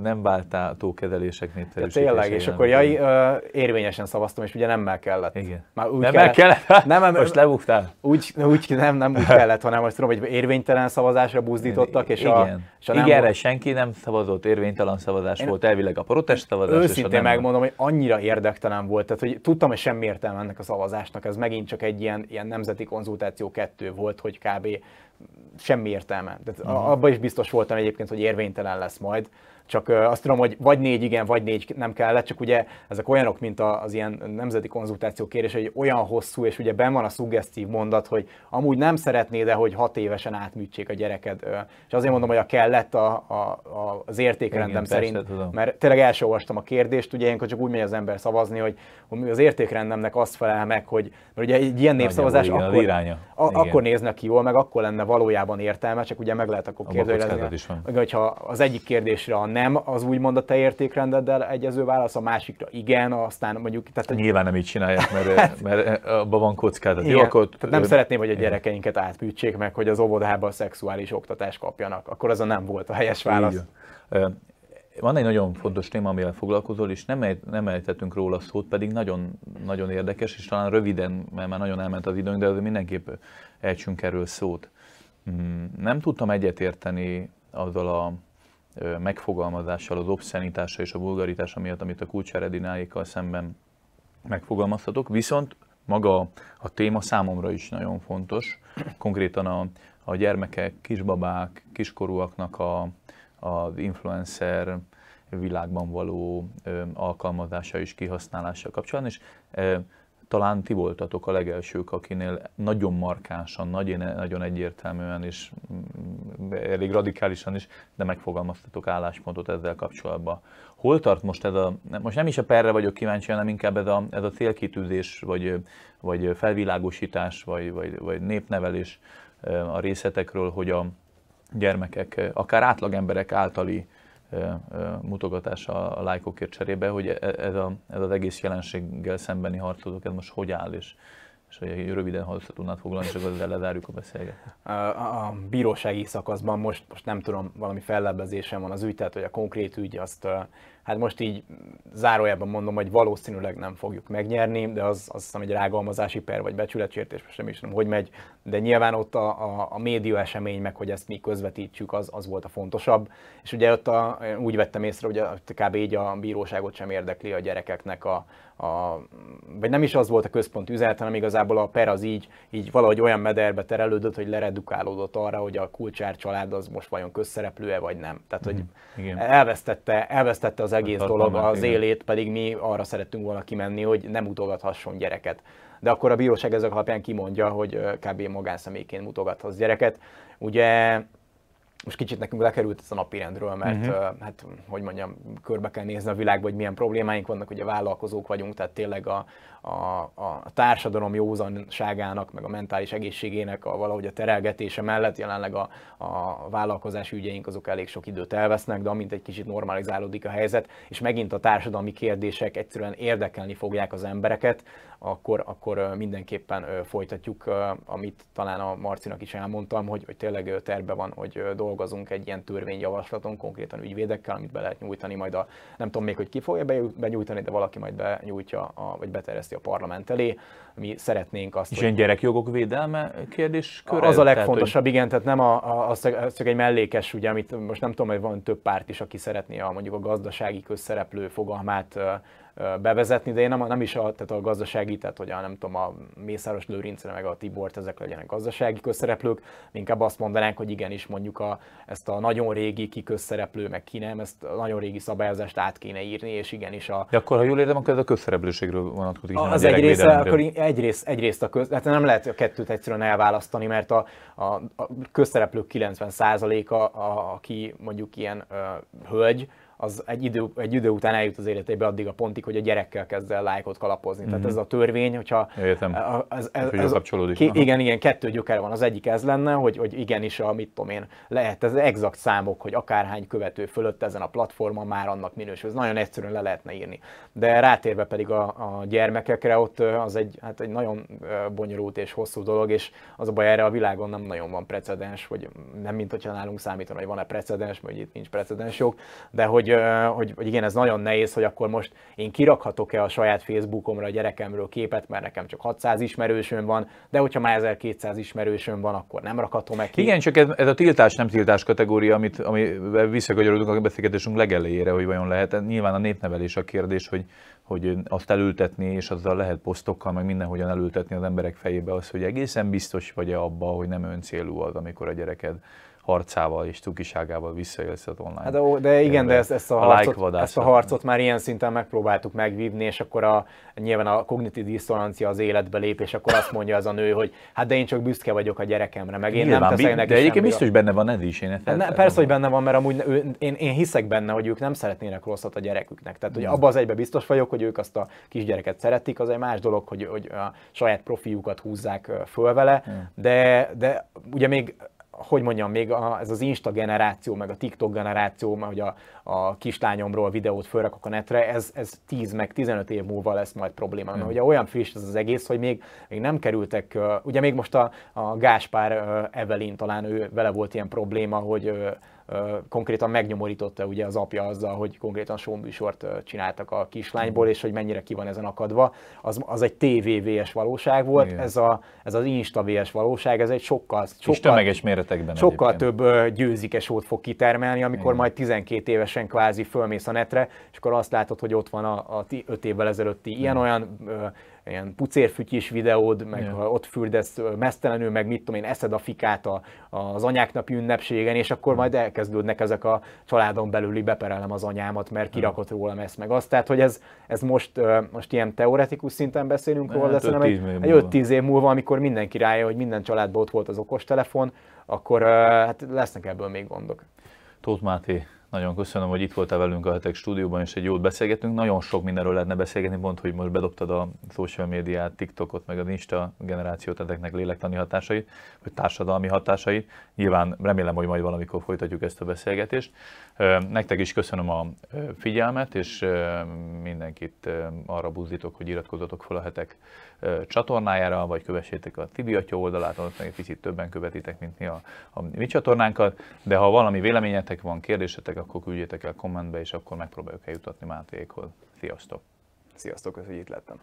nem váltátó kezelések népszerűsítése. Tényleg, és akkor jaj, érvényesen szavaztam, és ugye nemmel kellett. Igen. Már úgy nem kellett? kellett? Nem, most lebuktál? Úgy, úgy, nem, nem úgy kellett, hanem azt tudom, hogy érvénytelen szavazásra buzdítottak, és Igen. a, és a nem Igen, volt... senki nem szavazott, érvénytelen szavazás Én volt, elvileg a protest szavazás. Őszintén nem... megmondom, hogy annyira érdektelen volt, tehát hogy tudtam, hogy semmi értelme ennek a szavazásnak, ez megint csak egy ilyen, ilyen nemzeti konzultáció kettő volt, hogy kb semmi értelme. Tehát uh-huh. abban is biztos voltam egyébként, hogy érvénytelen lesz majd csak azt tudom, hogy vagy négy igen, vagy négy nem kellett, csak ugye ezek olyanok, mint az ilyen nemzeti konzultáció kérés, hogy olyan hosszú, és ugye ben van a szuggesztív mondat, hogy amúgy nem szeretnéd, de hogy hat évesen átműtsék a gyereked. És azért mondom, hogy a kellett a, a, az értékrendem igen, szerint, persze, tudom. mert tényleg első olvastam a kérdést, ugye ilyenkor csak úgy megy az ember szavazni, hogy az értékrendemnek azt felel meg, hogy mert ugye egy ilyen népszavazás igen, akkor, iránya. A, akkor néznek ki jól, meg akkor lenne valójában értelme, csak ugye meg lehet akkor kérdezni, hogyha az egyik kérdésre a nem az úgymond a te értékrendeddel egyező válasz, a másikra igen, aztán mondjuk... Tehát, Nyilván nem így csinálják, mert, *laughs* hát- mert abban van kockázat. Igen, Jó, akkor, nem szeretném, hogy a gyerekeinket átpűtsék meg, hogy az óvodában szexuális oktatást kapjanak. Akkor az a nem volt a helyes válasz. Van egy nagyon fontos téma, amivel foglalkozol, és nem, ejt, nem ejtettünk róla szót, pedig nagyon, nagyon érdekes, és talán röviden, mert már nagyon elment az időnk, de mindenképp ejtsünk erről szót. Mm, nem tudtam egyetérteni azzal a megfogalmazással, az obszenitása és a vulgaritása miatt, amit a kulcsereddináikkal szemben megfogalmazhatok, viszont maga a téma számomra is nagyon fontos. Konkrétan a, a gyermekek, kisbabák, kiskorúaknak a, az influencer világban való alkalmazása és kihasználása kapcsolatban, és talán ti voltatok a legelsők, akinél nagyon markánsan, nagyon egyértelműen és elég radikálisan is, de megfogalmaztatok álláspontot ezzel kapcsolatban. Hol tart most ez a, most nem is a perre vagyok kíváncsi, hanem inkább ez a, ez a célkitűzés, vagy, vagy felvilágosítás, vagy, vagy, vagy népnevelés a részletekről, hogy a gyermekek, akár átlagemberek általi mutogatása a lájkokért cserébe, hogy e, ez, a, ez az egész jelenséggel szembeni harcozók, ez most hogy áll, és, és hogy röviden, ha össze tudnád foglalni, csak ezzel lezárjuk a beszélgetést. A, a bírósági szakaszban most, most nem tudom, valami fellebbezésem van az ügy, tehát hogy a konkrét ügy azt hát most így zárójában mondom, hogy valószínűleg nem fogjuk megnyerni, de az azt hiszem egy rágalmazási per vagy becsületsértés, most nem is tudom, hogy megy, de nyilván ott a, a, a média esemény, meg hogy ezt mi közvetítsük, az, az volt a fontosabb. És ugye ott a, úgy vettem észre, hogy kb. így a bíróságot sem érdekli a gyerekeknek a, a, vagy nem is az volt a központ üzenet, hanem igazából a per az így, így valahogy olyan mederbe terelődött, hogy leredukálódott arra, hogy a kulcsár család az most vajon közszereplője, vagy nem. Tehát, hogy mhm. Igen. elvesztette, elvesztette az egész dolog az élét, pedig mi arra szerettünk volna kimenni, hogy nem mutogathasson gyereket. De akkor a bíróság ezek alapján kimondja, hogy kb. magánszemélyként mutogathatsz gyereket. Ugye most kicsit nekünk lekerült ez a napirendről, mert uh-huh. hát, hogy mondjam, körbe kell nézni a világba, hogy milyen problémáink vannak, ugye vállalkozók vagyunk, tehát tényleg a, a, a társadalom józanságának, meg a mentális egészségének a, valahogy a terelgetése mellett jelenleg a, a vállalkozási ügyeink azok elég sok időt elvesznek, de amint egy kicsit normalizálódik a helyzet, és megint a társadalmi kérdések egyszerűen érdekelni fogják az embereket, akkor, akkor mindenképpen folytatjuk, amit talán a Marcinak is elmondtam, hogy, hogy tényleg terve van, hogy dolgozunk egy ilyen törvényjavaslaton, konkrétan ügyvédekkel, amit be lehet nyújtani majd a, nem tudom még, hogy ki fogja benyújtani, de valaki majd benyújtja, a, vagy betereszti a parlament elé. Mi szeretnénk azt, És hogy... gyerekjogok védelme kérdés Az a legfontosabb, tehát, igen, tehát nem a, a, az, az csak egy mellékes, ugye, amit most nem tudom, hogy van több párt is, aki szeretné a, mondjuk a gazdasági közszereplő fogalmát bevezetni, de én nem, nem is a, tehát a gazdasági, tehát hogy a, nem tudom, a Mészáros Lőrincre meg a Tibort, ezek legyenek gazdasági közszereplők, inkább azt mondanánk, hogy igenis mondjuk a, ezt a nagyon régi ki közszereplő, meg ki nem, ezt a nagyon régi szabályozást át kéne írni, és igenis a... De akkor, ha jól értem, akkor ez a közszereplőségről vonatkozik. Az egy része, akkor egyrészt, egyrészt a köz, hát nem lehet a kettőt egyszerűen elválasztani, mert a, a, a közszereplők 90%-a, a, aki mondjuk ilyen ö, hölgy, az egy idő, egy idő után eljut az életébe addig a pontig, hogy a gyerekkel kezd el lájkot kalapozni. Mm-hmm. Tehát mhm. ez a törvény, hogyha... Értem, ez, ez, ez, kapcsolódik. Ki, igen, igen, kettő gyökere van. Az egyik ez lenne, hogy, hogy igenis a, mit tudom én, lehet ez exakt számok, hogy akárhány követő fölött ezen a platformon már annak minősül. Ez nagyon egyszerűen le lehetne írni. De rátérve pedig a, a gyermekekre, ott az egy, hát egy nagyon bonyolult és hosszú dolog, és az a baj, erre a világon nem nagyon van precedens, hogy nem mint hogyha nálunk számítana, hogy van-e precedens, vagy itt nincs precedens jog, de hogy hogy, hogy, igen, ez nagyon nehéz, hogy akkor most én kirakhatok-e a saját Facebookomra a gyerekemről képet, mert nekem csak 600 ismerősöm van, de hogyha már 1200 ismerősöm van, akkor nem rakhatom -e ki. Igen, csak ez, ez a tiltás, nem tiltás kategória, amit, ami visszakanyarodunk a beszélgetésünk legelejére, hogy vajon lehet. Nyilván a népnevelés a kérdés, hogy, hogy azt elültetni, és azzal lehet posztokkal, meg mindenhogyan elültetni az emberek fejébe az, hogy egészen biztos vagy-e abba, hogy nem öncélú az, amikor a gyereked harcával és tukiságával visszaélsz az online. Hát, de, de igen, de ezt, ezt, a, a harcot, ezt a harcot már ilyen szinten megpróbáltuk megvívni, és akkor a, nyilván a kognitív diszonancia az életbe lép, és akkor azt mondja az a nő, hogy hát de én csak büszke vagyok a gyerekemre, meg én nyilván, nem teszek neki De egyébként biztos benne van ez is. Én hát ne, persze, hogy benne van, mert amúgy ő, én, én hiszek benne, hogy ők nem szeretnének rosszat a gyereküknek. Tehát, hogy abban az egyben biztos vagyok, hogy ők azt a kisgyereket szeretik, az egy más dolog, hogy, hogy a saját profiukat húzzák föl vele, de, de ugye még hogy mondjam, még a, ez az Insta generáció, meg a TikTok generáció, hogy a, a kislányomról videót fölrakok a netre, ez, ez 10 meg 15 év múlva lesz majd probléma. Mert ugye olyan friss ez az egész, hogy még, még nem kerültek, ugye még most a, a Gáspár Evelin talán ő vele volt ilyen probléma, hogy konkrétan megnyomorította ugye az apja azzal, hogy konkrétan showműsort csináltak a kislányból, és hogy mennyire ki van ezen akadva. Az, az egy TVVS valóság volt, ez, a, ez az Insta VS valóság, ez egy sokkal, sokkal, és tömeges méretekben sokkal több győzikesót fog kitermelni, amikor Igen. majd 12 évesen kvázi fölmész a netre, és akkor azt látod, hogy ott van a, a 5 évvel ezelőtti ilyen-olyan ilyen pucérfütyis videód, meg yeah. ha ott fürdesz mesztelenül, meg mit tudom én, eszed a fikát a, az anyák napi ünnepségen, és akkor majd elkezdődnek ezek a családon belüli beperelem az anyámat, mert kirakott rólam ezt meg azt. Tehát, hogy ez, ez most, most ilyen teoretikus szinten beszélünk róla, de szerintem egy, egy 5-10 év múlva, amikor mindenki rája, hogy minden családban ott volt az okostelefon, akkor hát lesznek ebből még gondok. Tóth Máté, nagyon köszönöm, hogy itt voltál velünk a Hetek stúdióban, és egy jót beszélgetünk. Nagyon sok mindenről lehetne beszélgetni, pont, hogy most bedobtad a social médiát, TikTokot, meg az Insta generációt, ezeknek lélektani hatásait, vagy társadalmi hatásait. Nyilván remélem, hogy majd valamikor folytatjuk ezt a beszélgetést. Nektek is köszönöm a figyelmet, és mindenkit arra buzdítok, hogy iratkozzatok fel a Hetek csatornájára, vagy kövessétek a Tibi Atya oldalát, ott meg egy picit többen követitek, mint mi a, a mi csatornánkat, de ha valami véleményetek van, kérdésetek, akkor küldjétek el kommentbe, és akkor megpróbáljuk eljutatni Mátékhoz. Sziasztok! Sziasztok, hogy itt lettem.